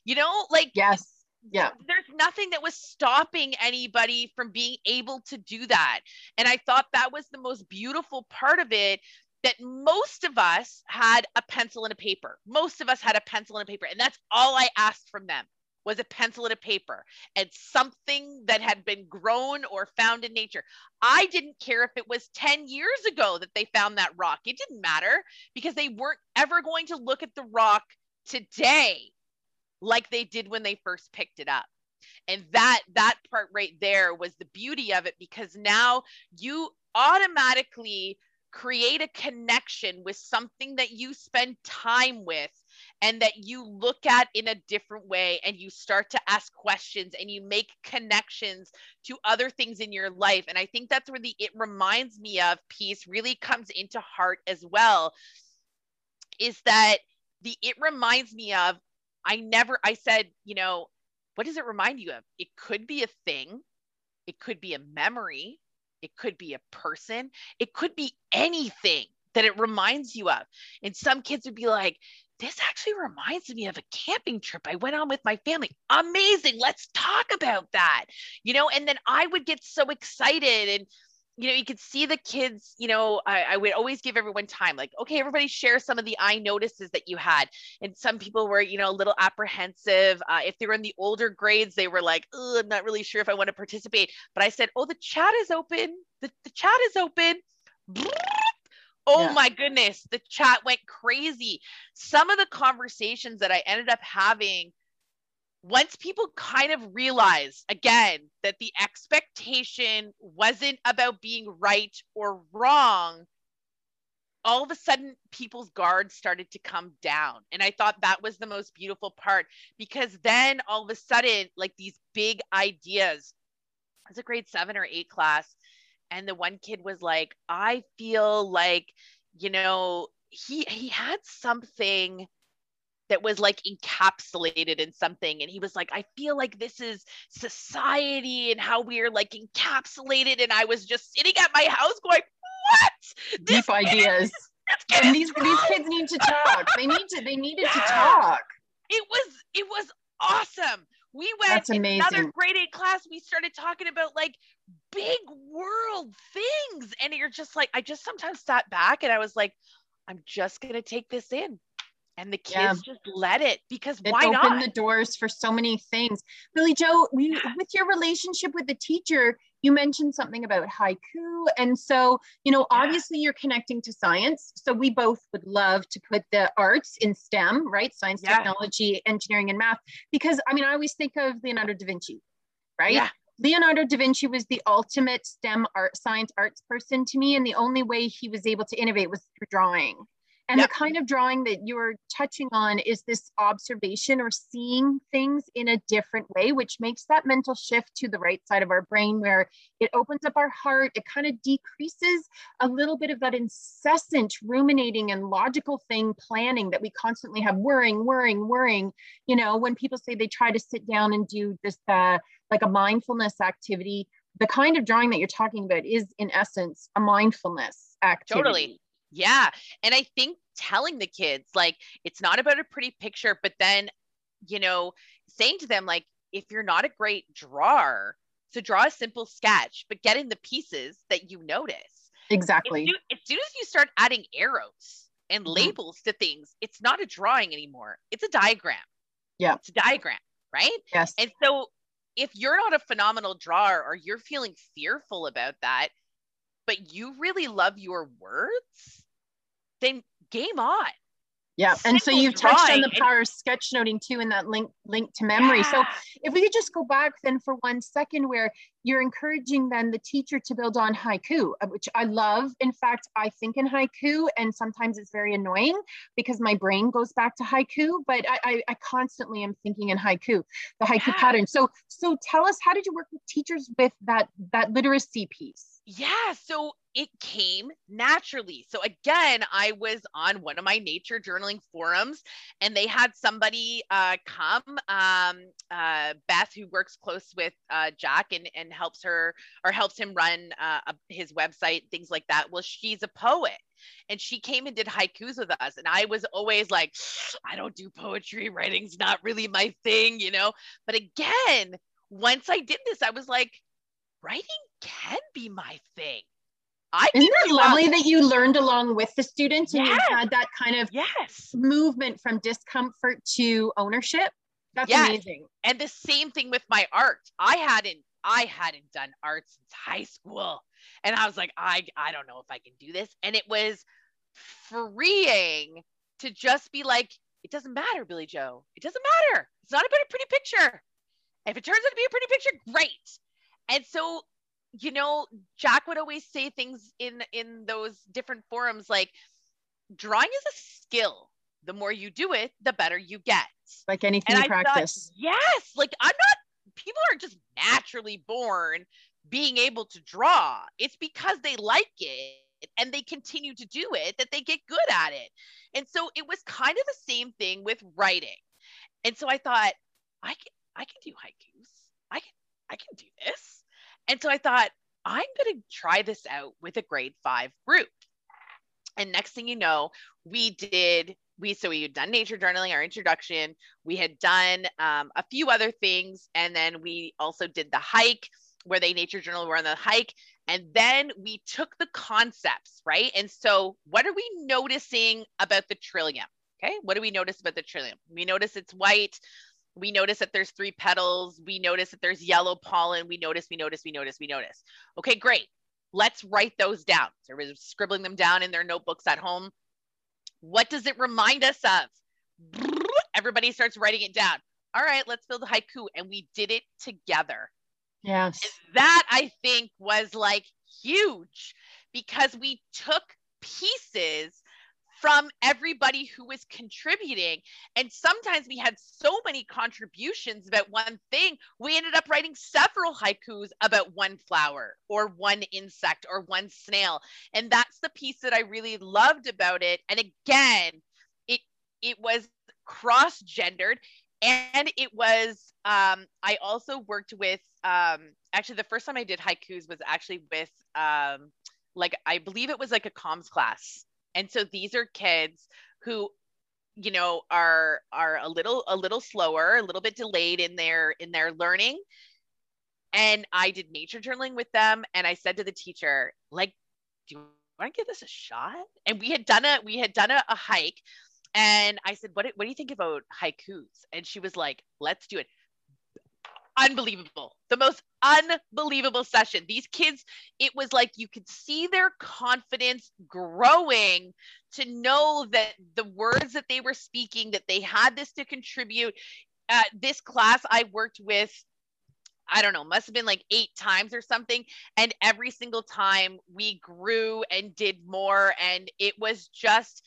you know, like yes. Yeah. There's nothing that was stopping anybody from being able to do that. And I thought that was the most beautiful part of it that most of us had a pencil and a paper. Most of us had a pencil and a paper. And that's all I asked from them was a pencil and a paper and something that had been grown or found in nature. I didn't care if it was 10 years ago that they found that rock. It didn't matter because they weren't ever going to look at the rock today like they did when they first picked it up. And that that part right there was the beauty of it because now you automatically create a connection with something that you spend time with and that you look at in a different way and you start to ask questions and you make connections to other things in your life. And i think that's where the it reminds me of piece really comes into heart as well is that the it reminds me of i never i said you know what does it remind you of? It could be a thing. It could be a memory it could be a person it could be anything that it reminds you of and some kids would be like this actually reminds me of a camping trip I went on with my family. Amazing. Let's talk about that. You know, and then I would get so excited and you know, you could see the kids, you know, I, I, would always give everyone time, like, okay, everybody share some of the I notices that you had. And some people were, you know, a little apprehensive. Uh, if they were in the older grades, they were like, oh, I'm not really sure if I want to participate. But I said, oh, the chat is open. The, the chat is open. Oh yeah. my goodness, the chat went crazy. Some of the conversations that I ended up having once people kind of realized again that the expectation wasn't about being right or wrong, all of a sudden people's guards started to come down. And I thought that was the most beautiful part because then all of a sudden, like these big ideas, it was a grade seven or eight class and the one kid was like i feel like you know he he had something that was like encapsulated in something and he was like i feel like this is society and how we're like encapsulated and i was just sitting at my house going what deep ideas and these these kids need to talk they need to they needed to talk it was it was awesome we went That's amazing. in another grade eight class we started talking about like big world things. And you're just like, I just sometimes sat back and I was like, I'm just going to take this in. And the kids yeah. just let it because it why opened the doors for so many things. Billie Jo, we, with your relationship with the teacher, you mentioned something about haiku. And so, you know, yeah. obviously you're connecting to science. So we both would love to put the arts in STEM, right? Science, yeah. technology, engineering, and math. Because I mean, I always think of Leonardo da Vinci, right? Yeah Leonardo da Vinci was the ultimate STEM art, science arts person to me. And the only way he was able to innovate was through drawing. And yep. the kind of drawing that you're touching on is this observation or seeing things in a different way, which makes that mental shift to the right side of our brain where it opens up our heart. It kind of decreases a little bit of that incessant ruminating and logical thing planning that we constantly have worrying, worrying, worrying. You know, when people say they try to sit down and do this, uh, like a mindfulness activity, the kind of drawing that you're talking about is in essence a mindfulness activity. Totally yeah. And I think telling the kids, like, it's not about a pretty picture, but then, you know, saying to them, like, if you're not a great drawer, so draw a simple sketch, but get in the pieces that you notice. Exactly. As soon as, soon as you start adding arrows and mm-hmm. labels to things, it's not a drawing anymore. It's a diagram. Yeah. It's a diagram, right? Yes. And so if you're not a phenomenal drawer or you're feeling fearful about that, but you really love your words, then game on. Yeah. And so you've touched on the power of sketchnoting too in that link link to memory. Yeah. So if we could just go back then for one second where you're encouraging then the teacher to build on haiku, uh, which I love. In fact, I think in haiku and sometimes it's very annoying because my brain goes back to haiku, but I, I, I constantly am thinking in haiku, the haiku yeah. pattern. So so tell us how did you work with teachers with that that literacy piece? Yeah, so it came naturally. So again, I was on one of my nature journaling forums, and they had somebody uh, come, um, uh, Beth, who works close with uh, Jack and and helps her or helps him run uh, his website, things like that. Well, she's a poet, and she came and did haikus with us, and I was always like, I don't do poetry, writing's not really my thing, you know. But again, once I did this, I was like writing can be my thing. I Isn't it uh, lovely that you learned along with the students and yes. you had that kind of yes movement from discomfort to ownership? That's yes. amazing. And the same thing with my art. I hadn't I hadn't done art since high school. And I was like, I I don't know if I can do this. And it was freeing to just be like, it doesn't matter, Billie Jo. It doesn't matter. It's not about a pretty picture. If it turns out to be a pretty picture, great. And so, you know, Jack would always say things in in those different forums like drawing is a skill. The more you do it, the better you get. Like anything and you I practice. Thought, yes, like I'm not people aren't just naturally born being able to draw. It's because they like it and they continue to do it that they get good at it. And so it was kind of the same thing with writing. And so I thought, I can, I can do haikus. I can I can do this. And so I thought, I'm going to try this out with a grade five group. And next thing you know, we did, we, so we had done nature journaling, our introduction. We had done um, a few other things. And then we also did the hike where they nature journal were on the hike. And then we took the concepts, right? And so what are we noticing about the trillium? Okay. What do we notice about the trillium? We notice it's white we notice that there's three petals. We notice that there's yellow pollen. We notice, we notice, we notice, we notice. Okay, great. Let's write those down. So everybody's scribbling them down in their notebooks at home. What does it remind us of? Everybody starts writing it down. All right, let's build a haiku. And we did it together. Yes. And that I think was like huge because we took pieces from everybody who was contributing. And sometimes we had so many contributions about one thing, we ended up writing several haikus about one flower or one insect or one snail. And that's the piece that I really loved about it. And again, it it was cross-gendered and it was um, i also worked with um, actually the first time i did haikus was actually with um, like i believe it was like a comms class and so these are kids who you know are are a little a little slower a little bit delayed in their in their learning. And i did nature journaling with them and i said to the teacher like do you want to give this a shot? And we had done a we had done a, a hike and i said what, what do you think about haikus? And she was like let's do it. Unbelievable. The most unbelievable session. These kids, it was like you could see their confidence growing to know that the words that they were speaking, that they had this to contribute. Uh, this class I worked with I don't know, must have been like eight times or something. And every single time we grew and did more. And it was just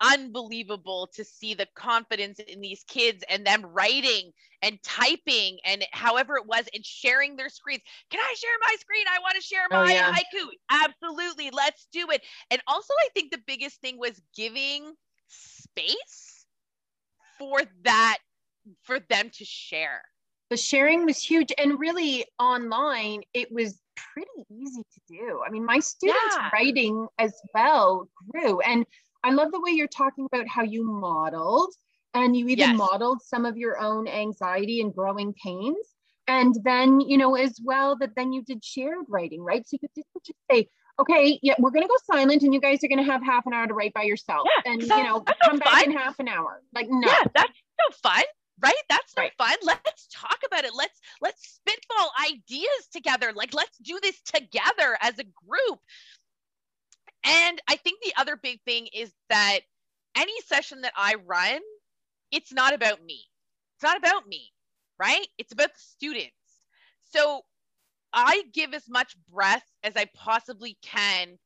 unbelievable to see the confidence in these kids and them writing and typing and however it was and sharing their screens. Can I share my screen? I want to share oh, my oh, yeah. haiku. Absolutely. Let's do it. And also, I think the biggest thing was giving space for that, for them to share the sharing was huge and really online it was pretty easy to do i mean my students yeah. writing as well grew and i love the way you're talking about how you modeled and you even yes. modeled some of your own anxiety and growing pains. And then you know as well that then you did shared writing right? So you didn't just say okay yeah we're going to go silent and you guys are going to have half an hour to write by yourself yeah, and you know come back fun. in half an hour like no. Yeah, that's so fun right? That's no right. fun. Let's talk about it. Let's let's spitball ideas together. Like let's do this together as a group and i think the other big thing is that any session that i run it's not about me. It's not about me right? It's about the students. So i give as much breath as i possibly can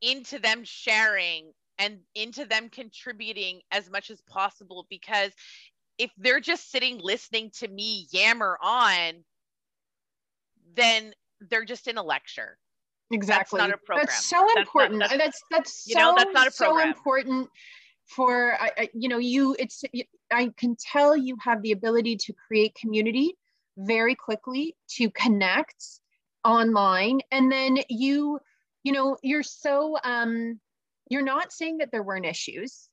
into them sharing and into them contributing as much as possible because if they're just sitting listening to me yammer on, then they're just in a lecture. Exactly. That's not a program. That's so important. That's, that's, that's so, you know, that's not a program. so important for, I, I, you know, you, it's, I can tell you have the ability to create community very quickly, to connect online. And then you, you know, you're so, um, you're not saying that there weren't issues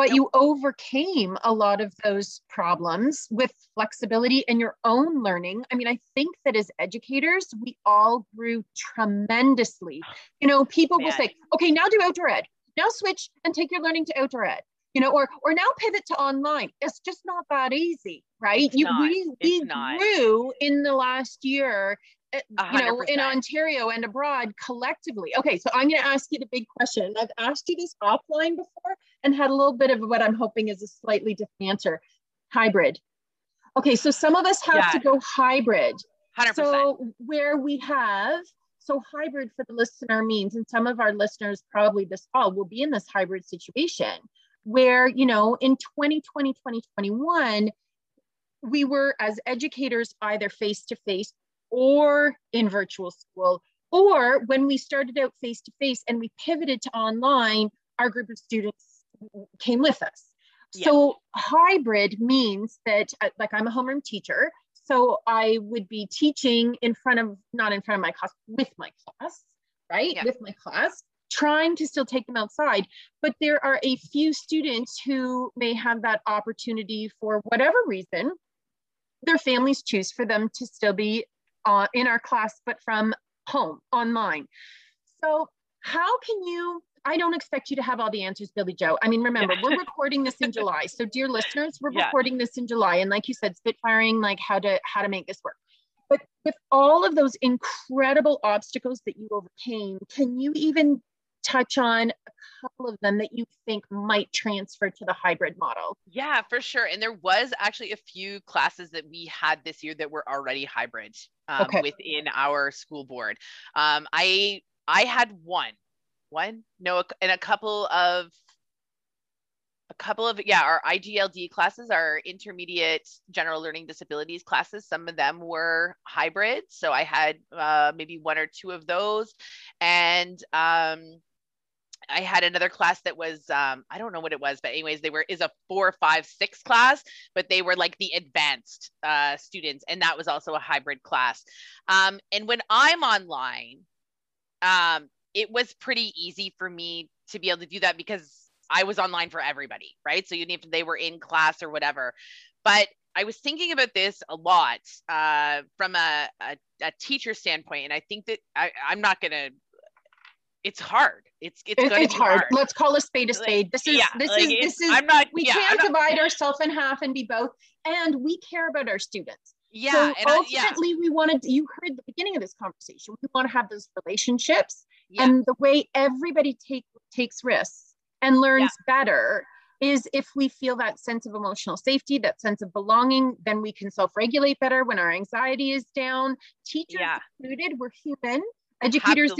but you overcame a lot of those problems with flexibility and your own learning. I mean, I think that as educators, we all grew tremendously. Ah, you know, people Man. will say, okay, now do outdoor ed, now switch and take your learning to outdoor ed. You know, or or now pivot to online. It's just not that easy, right? It's you not. we, we grew in the last year Eh, 100%. you know, in Ontario and abroad collectively. Okay, so I'm going to ask you the big question. I've asked you this offline before and had a little bit of what I'm hoping is a slightly different answer. Hybrid. Okay, so some of us have yeah. to go hybrid. 100%. So where we have so hybrid for the listener means, and some of our listeners probably this fall will be in this hybrid situation where, you know, in 2020, 2021, we were as educators either face to face or in virtual school, or when we started out face to face and we pivoted to online, our group of students came with us. Yeah. So hybrid means that, uh, like, I'm a homeroom teacher. So I would be teaching in front of, not in front of my class, with my class, right? Yeah. With my class, trying to still take them outside. But there are a few students who may have that opportunity for whatever reason. Their families choose for them to still be uh, in our class, but from home, online. So how can you, I don't expect you to have all the answers, Billie Jo. I mean, remember, we're recording this in July. So dear listeners, we're yeah. recording this in July. And like you said, spitfiring, like how to, how to make this work. But with all of those incredible obstacles that you overcame, can you even touch on a couple of them that you think might transfer to the hybrid model? Yeah, for sure. And there was actually a few classes that we had this year that were already hybrid um, okay. within our school board. Um, I I had one, one, no, and a couple of a couple of yeah our igld classes our intermediate general learning disabilities classes some of them were hybrid so i had uh, maybe one or two of those and um, I had another class that was um, I don't know what it was, but anyways, they were is a four, five, six class, but they were like the advanced uh, students, and that was also a hybrid class. Um, and when I'm online, um, it was pretty easy for me to be able to do that because I was online for everybody, right? So even if they were in class or whatever, but I was thinking about this a lot uh, from a, a, a, teacher standpoint, and I think that I, I'm not going to it's hard. It's it's, it's hard. hard. Let's call a spade a spade. This is yeah, this like is this is. I'm not. We yeah, can't divide ourselves in half and be both. And we care about our students. Yeah. So ultimately, I, yeah. we wanted. You heard the beginning of this conversation. We want to have those relationships, yeah. and the way everybody take takes risks and learns better. is if we feel that sense of emotional safety, that sense of belonging, then we can self-regulate better when our anxiety is down. Teachers yeah. included, we're human. Educators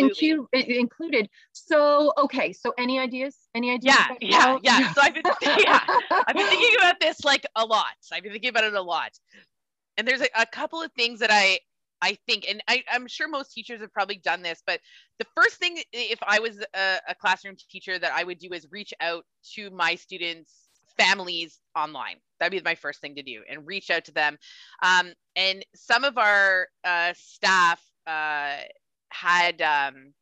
included. So, okay. So, any ideas? Any ideas? Yeah, yeah, yeah. So, I've been, yeah, I've been thinking about this like a lot. I've been thinking about it a lot. And there's a, a couple of things that I I think, and I, am sure most teachers have probably done this, but the first thing, if I was a, a, classroom teacher, that I would do is reach out to my students' families online. That'd be my first thing to do and reach out to them. Um, and some of our uh, staff uh, had, um,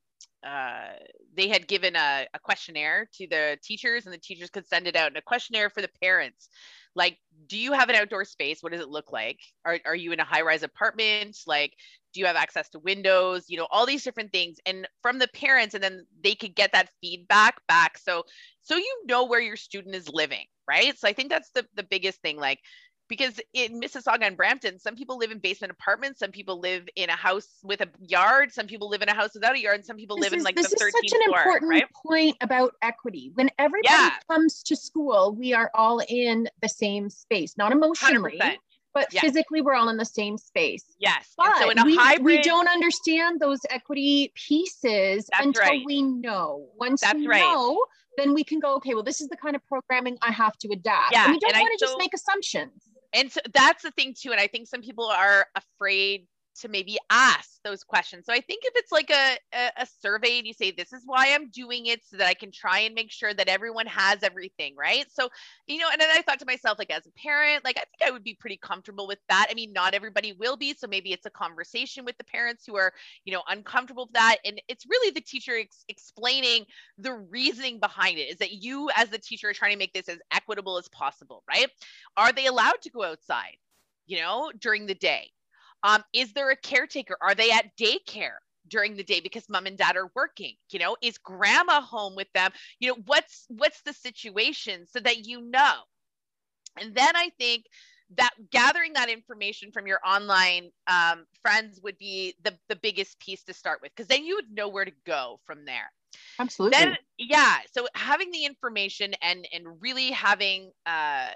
uh, they had given a, a questionnaire to the teachers, and the teachers could send it out, and a questionnaire for the parents. Like do you have an outdoor space? What does it look like? Are, are you in a high rise apartment? Like do you have access to windows? You know all these different things. And from the parents and then they could get that feedback back. So so you know where your student is living right? So i think that's the the biggest thing. Like because in Mississauga and Brampton, some people live in basement apartments, some people live in a house with a yard, some people live in a house without a yard, and some people this live is, in like the 13th floor. This is such an floor, important right? point about equity. When everybody yeah. comes to school, we are all in the same space, not emotionally. 100%. But yes. physically, we're all in the same space. Yes. But so in a we, hybrid, we don't understand those equity pieces until right. we know. Once That's we right. know, then we can go, okay, well, this is the kind of programming I have to adapt. Yeah. And we don't want to just make assumptions and so that's the thing too and i think some people are afraid to maybe ask those questions. So I think if it's like a, a, a, survey and you say, this is why I'm doing it so that I can try and make sure that everyone has everything, right? So, you know, and then I thought to myself, like as a parent, like I think I would be pretty comfortable with that. I mean, not everybody will be. So maybe it's a conversation with the parents who are, you know, uncomfortable with that. And it's really the teacher ex- explaining the reasoning behind it is that you as the teacher are trying to make this as equitable as possible, right? Are they allowed to go outside? you know, during the day? Um, is there a caretaker? Are they at daycare? during the day because mom and dad are working you know is grandma home with them you know what's what's the situation so that you know and then i think that gathering that information from your online um, friends would be the, the biggest piece to start with because then you would know where to go from there absolutely then yeah so having the information and and really having uh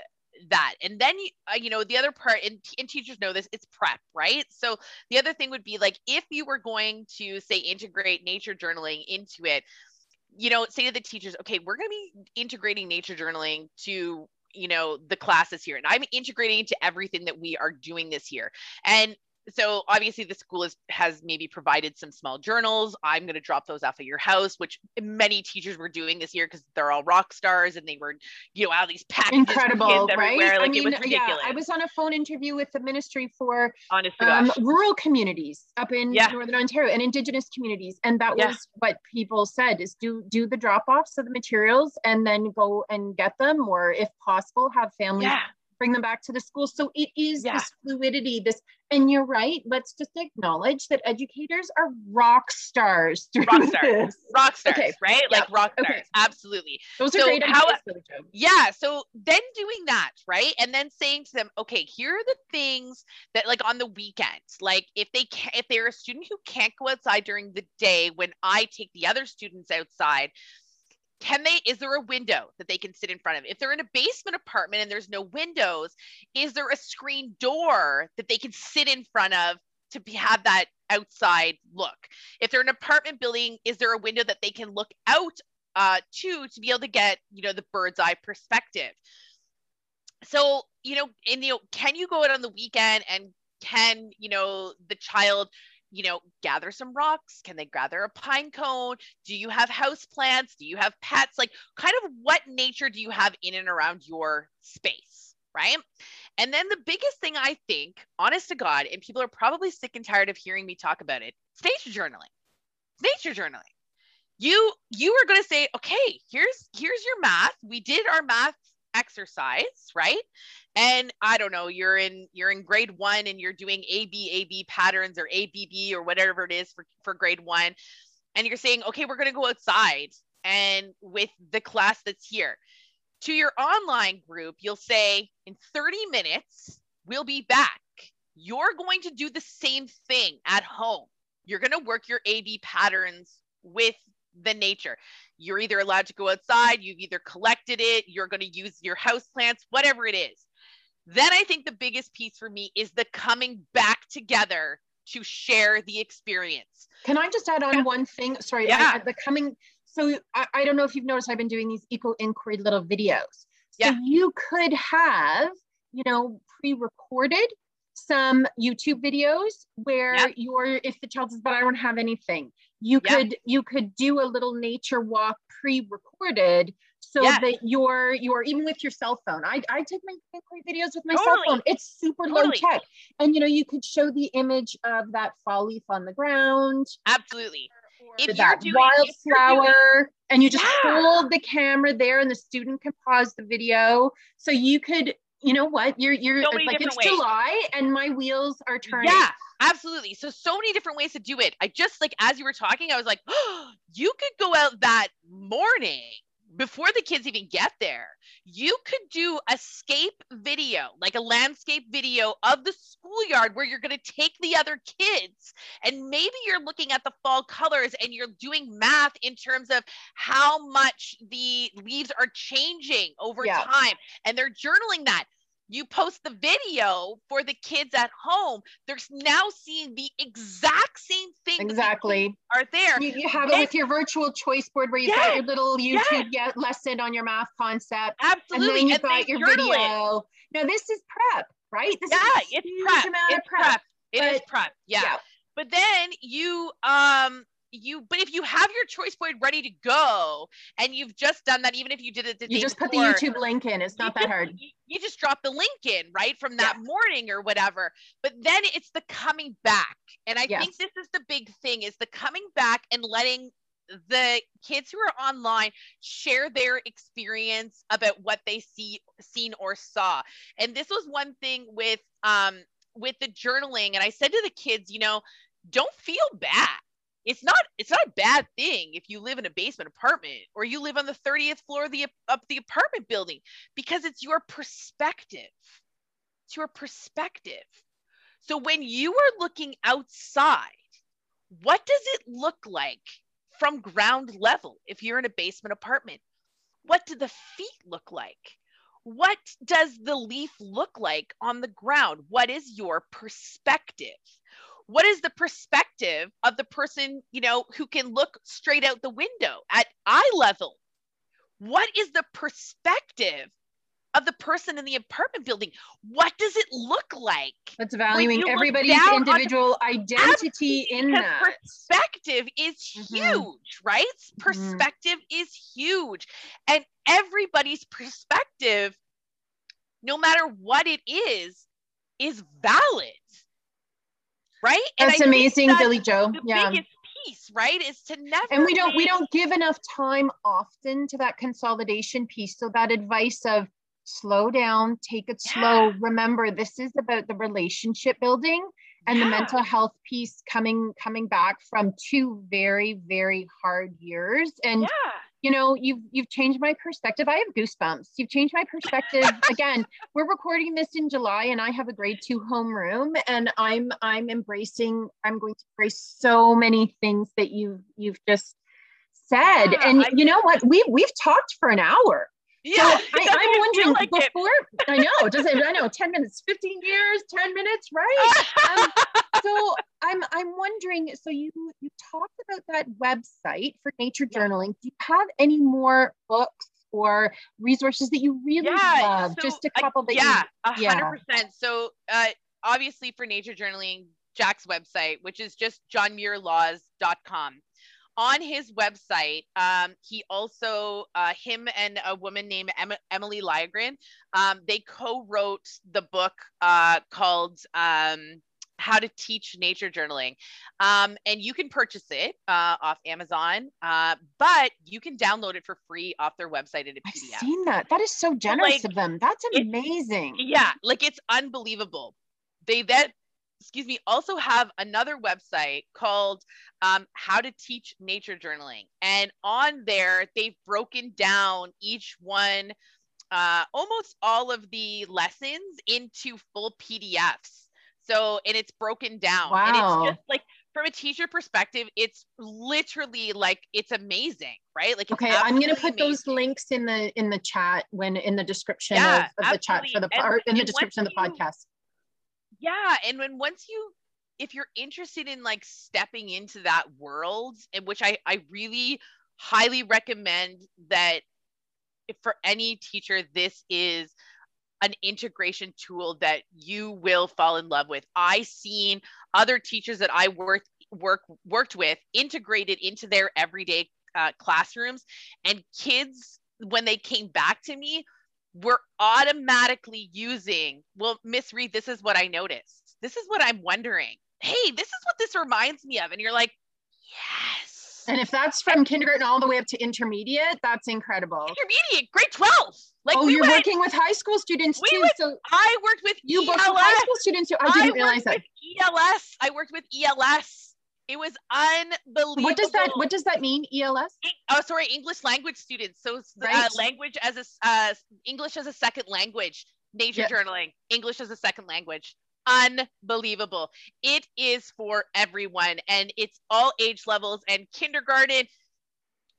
that. And then uh, you know the other part and, and teachers know this it's prep right? So the other thing would be like if you were going to say integrate nature journaling into it you know say to the teachers okay we're going to be integrating nature journaling to you know the classes here and i'm integrating into everything that we are doing this year. And so obviously the school is, has maybe provided some small journals. I'm going to drop those off at your house which many teachers were doing this year because they're all rock stars and they were you know all these packages incredible right? like I mean, yeah i was on a phone interview with the ministry for um, rural communities up in yeah. northern ontario and indigenous communities and that was yeah. what people said is do do the drop offs of the materials and then go and get them or if possible have families yeah bring them back to the school. So it is yeah. this fluidity, this, and you're right. Let's just acknowledge that educators are rock stars. Rock stars, rock stars, okay. right? Yeah. Like rock stars. Okay. Absolutely. Those are great how, Yeah. So then doing that, right? And then saying to them, okay, here are the things that like on the weekends, like if they can, if they're a student who can't go outside during the day when I take the other students outside, can they is there a window that they can sit in front of? If they're in a basement apartment and there's no windows is there a screen door that they can sit in front of to be, have that outside look? If they're in an apartment building is there a window that they can look out uh, to to be able to get you know the bird's eye perspective? So you know in the can you go out on the weekend and can you know the child you know, gather some rocks? Can they gather a pine cone? Do you have house plants? Do you have pets? Like, kind of what nature do you have in and around your space? Right. And then the biggest thing I think, honest to God, and people are probably sick and tired of hearing me talk about it, it's nature journaling. It's nature journaling. You you are going to say, okay, here's here's your math. We did our math exercise, right? And I don't know, you're in you're in grade 1 and you're doing ABAB patterns or ABB or whatever it is for for grade 1 and you're saying, "Okay, we're going to go outside and with the class that's here." To your online group, you'll say, "In 30 minutes, we'll be back. You're going to do the same thing at home. You're going to work your AB patterns with the nature. You're either allowed to go outside, you've either collected it, you're going to use your house plants, whatever it is. Then I think the biggest piece for me is the coming back together to share the experience. Can I just add on yeah. one thing? Sorry, yeah. I, the coming. So I, I, don't know if you've noticed, I've been doing these eco inquiry little videos. So yeah. you could have, you know, pre-recorded some YouTube videos where yep. you're if the child says, but I don't have anything, you yep. could you could do a little nature walk pre-recorded so that you're you're even with your cell phone. I, I take my videos with my totally. cell phone. It's super totally. low tech. And you know, you could show the image of that fall leaf on the ground. Absolutely. If that doing, wildflower and you just yeah. hold the camera there and the student can pause the video. So you could you know what? You're you're so like it's ways. July and my wheels are turning. Yeah, absolutely. So so many different ways to do it. I just like as you were talking, I was like, oh, you could go out that morning before the kids even get there, you could do a scape video, like a landscape video of the schoolyard where you're going to take the other kids. And maybe you're looking at the fall colors and you're doing math in terms of how much the leaves are changing over yeah. time. And they're journaling that you post the video for the kids at home. They're now seeing the exact same thing exactly. are there. You, you have and, it with your virtual choice board where you've yeah, got your little youtube yeah. lesson on your math concept absolutely and then you've got your video it. now this is prep right? This yeah it's prep. it's prep, prep. It but, is prep. Yeah. yeah. But then you um you but if you have your choice board ready to go and you've just done that even if you did it the you just before, put the youtube link in it's not that hard you, you, just drop the link in right from that yeah. morning or whatever but then it's the coming back and i yes. think this is the big thing is the coming back and letting the kids who are online share their experience about what they see seen or saw and this was one thing with um with the journaling and i said to the kids you know don't feel bad it's not it's not a bad thing if you live in a basement apartment or you live on the 30th floor of the of the apartment building because it's your perspective. It's your perspective. So when you are looking outside what does it look like from ground level if you're in a basement apartment? What do the feet look like? What does the leaf look like on the ground? What is your perspective what is the perspective of the person you know who can look straight out the window at eye level what is the perspective of the person in the apartment building what does it look like that's valuing everybody's individual identity in that perspective is mm-hmm. huge right mm-hmm. perspective mm-hmm. is huge and everybody's perspective no matter what it is is valid right? That's amazing, that's Billie Jo. yeah. biggest piece, right? Is to never and we don't we don't give enough time often to that consolidation piece. So that advice of slow down, take it yeah. slow. Remember, this is about the relationship building and yeah. the mental health piece coming coming back from two very very hard years and yeah you know you've you've changed my perspective. I have goosebumps. You've changed my perspective. Again we're recording this in july and i have a grade two homeroom and i'm i'm embracing i'm going to embrace so many things that you've you've just said. Yeah, and I, you know what? We've we've talked for an hour yeah, so I, am wondering like before. It. I know, does it? I know, ten minutes, fifteen years, ten minutes, right? um, so I'm I'm wondering. So you you talked about that website for nature journaling. Do you have any more books or resources that you really yeah, love? So Just a couple that yeah, a hundred percent. So uh, obviously for nature journaling, Jack's website, which is just johnmuirlaws.com on his website, um, he also, uh, him and a woman named em- Emilie Lygren, um, they co-wrote the book uh, called um, How to Teach Nature Journaling. Um, and you can purchase it uh, off Amazon, uh, but you can download it for free off their website in a PDF. I've seen that. That is so generous like, of them. That's amazing. Yeah, like it's unbelievable. They then excuse me, also have another website called um, How to Teach Nature Journaling. And on there, they've broken down each one, uh, almost all of the lessons into full PDFs. So, and it's broken down. Wow. And it's just like from a teacher perspective, it's literally like it's amazing, right? Like okay, I'm gonna put amazing. those links in the in the chat when in the description yeah, of, of the chat for the and, or in the description of the podcast. Yeah, and when once you if you're interested in like stepping into that world, in which I I really highly recommend that for any teacher, this is an integration tool that you will fall in love with. I seen other teachers that I worked work worked with integrated into their everyday uh, classrooms, and kids when they came back to me were automatically using. Well, Miss Reid, this is what I noticed. This is what I'm wondering. Hey, this is what this reminds me of, and you're like, yes and if that's from kindergarten all the way up to intermediate, that's incredible. Intermediate, grade 12. Like oh, we you're went, working with high school students too. Went, so I worked with you ELS. with high school students too. I didn't I realize that. ELS. I worked with ELS. It was unbelievable. What does that What does that mean? ELS? Oh, sorry, English language students. So uh, right. uh, language as a uh, English as a second language. Nature journaling. English as a second language unbelievable. It is for everyone and it's all age levels and kindergarten.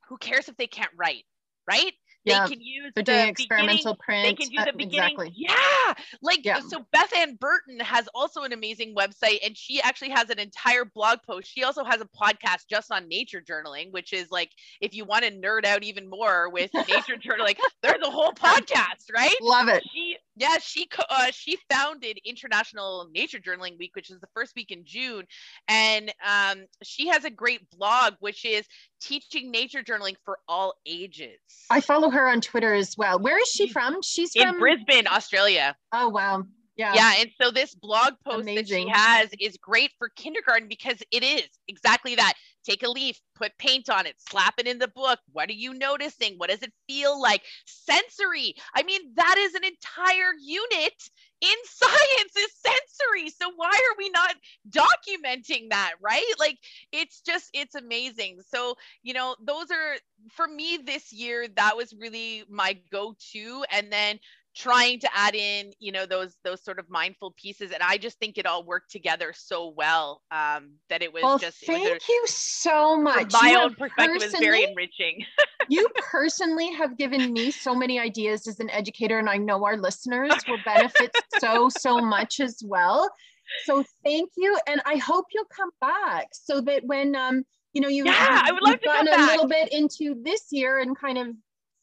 Who cares if they can't write, right? Yeah. they can use They're the experimental print. They can do the uh, beginning. Exactly. Yeah. Like yeah. so Beth Ann Burton has also an amazing website and she actually has an entire blog post. She also has a podcast just on nature journaling, which is like if you want to nerd out even more with nature journaling, there's a whole podcast, right? Love it. She yeah, she uh, she founded International Nature Journaling Week, which is the first week in June, and um, she has a great blog which is teaching nature journaling for all ages. I follow her on Twitter as well. Where is she from? She's in Brisbane, Australia. Oh wow. Yeah. Yeah. And so this blog post Amazing. that she has is great for kindergarten because it is exactly that. Take a leaf, put paint on it, slap it in the book. What are you noticing? What does it feel like? Sensory. I mean, that is an entire unit in science is sensory. So why are we not documenting that, right? Like it's just it's amazing. So, you know, those are for me this year that was really my go-to and then trying to add in you know those those sort of mindful pieces. And i just think it all worked together so well um that it was well, just thank a, you so much. my you own perspective was very enriching. You personally have given me so many ideas as an educator and i know our listeners will benefit so so much as well. So thank you and i hope you'll come back so that when um you know you yeah, I would love to gone a back. little bit into this year and kind of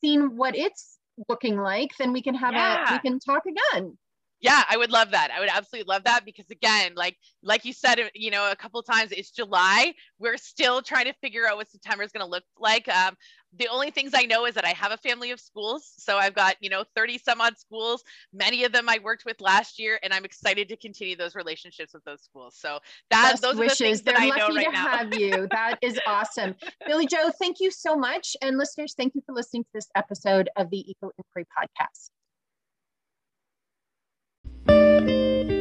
seen what it's looking like, then we can have yeah. a we can talk again. Yeah, I would love that. I would absolutely love that because again, like like you said, you know, a couple times, it's July. We're still trying to figure out what September is going to look like. Um, the only things I know is that I have a family of schools, so I've got you know 30 some odd schools. Many of them I worked with last year, and I'm excited to continue those relationships with those schools. So that Best those wishes. are the things They're that I know right to now. have you. That is awesome, Billie Jo. Thank you so much, and listeners, thank you for listening to this episode of the Eco Inquiry Podcast. Música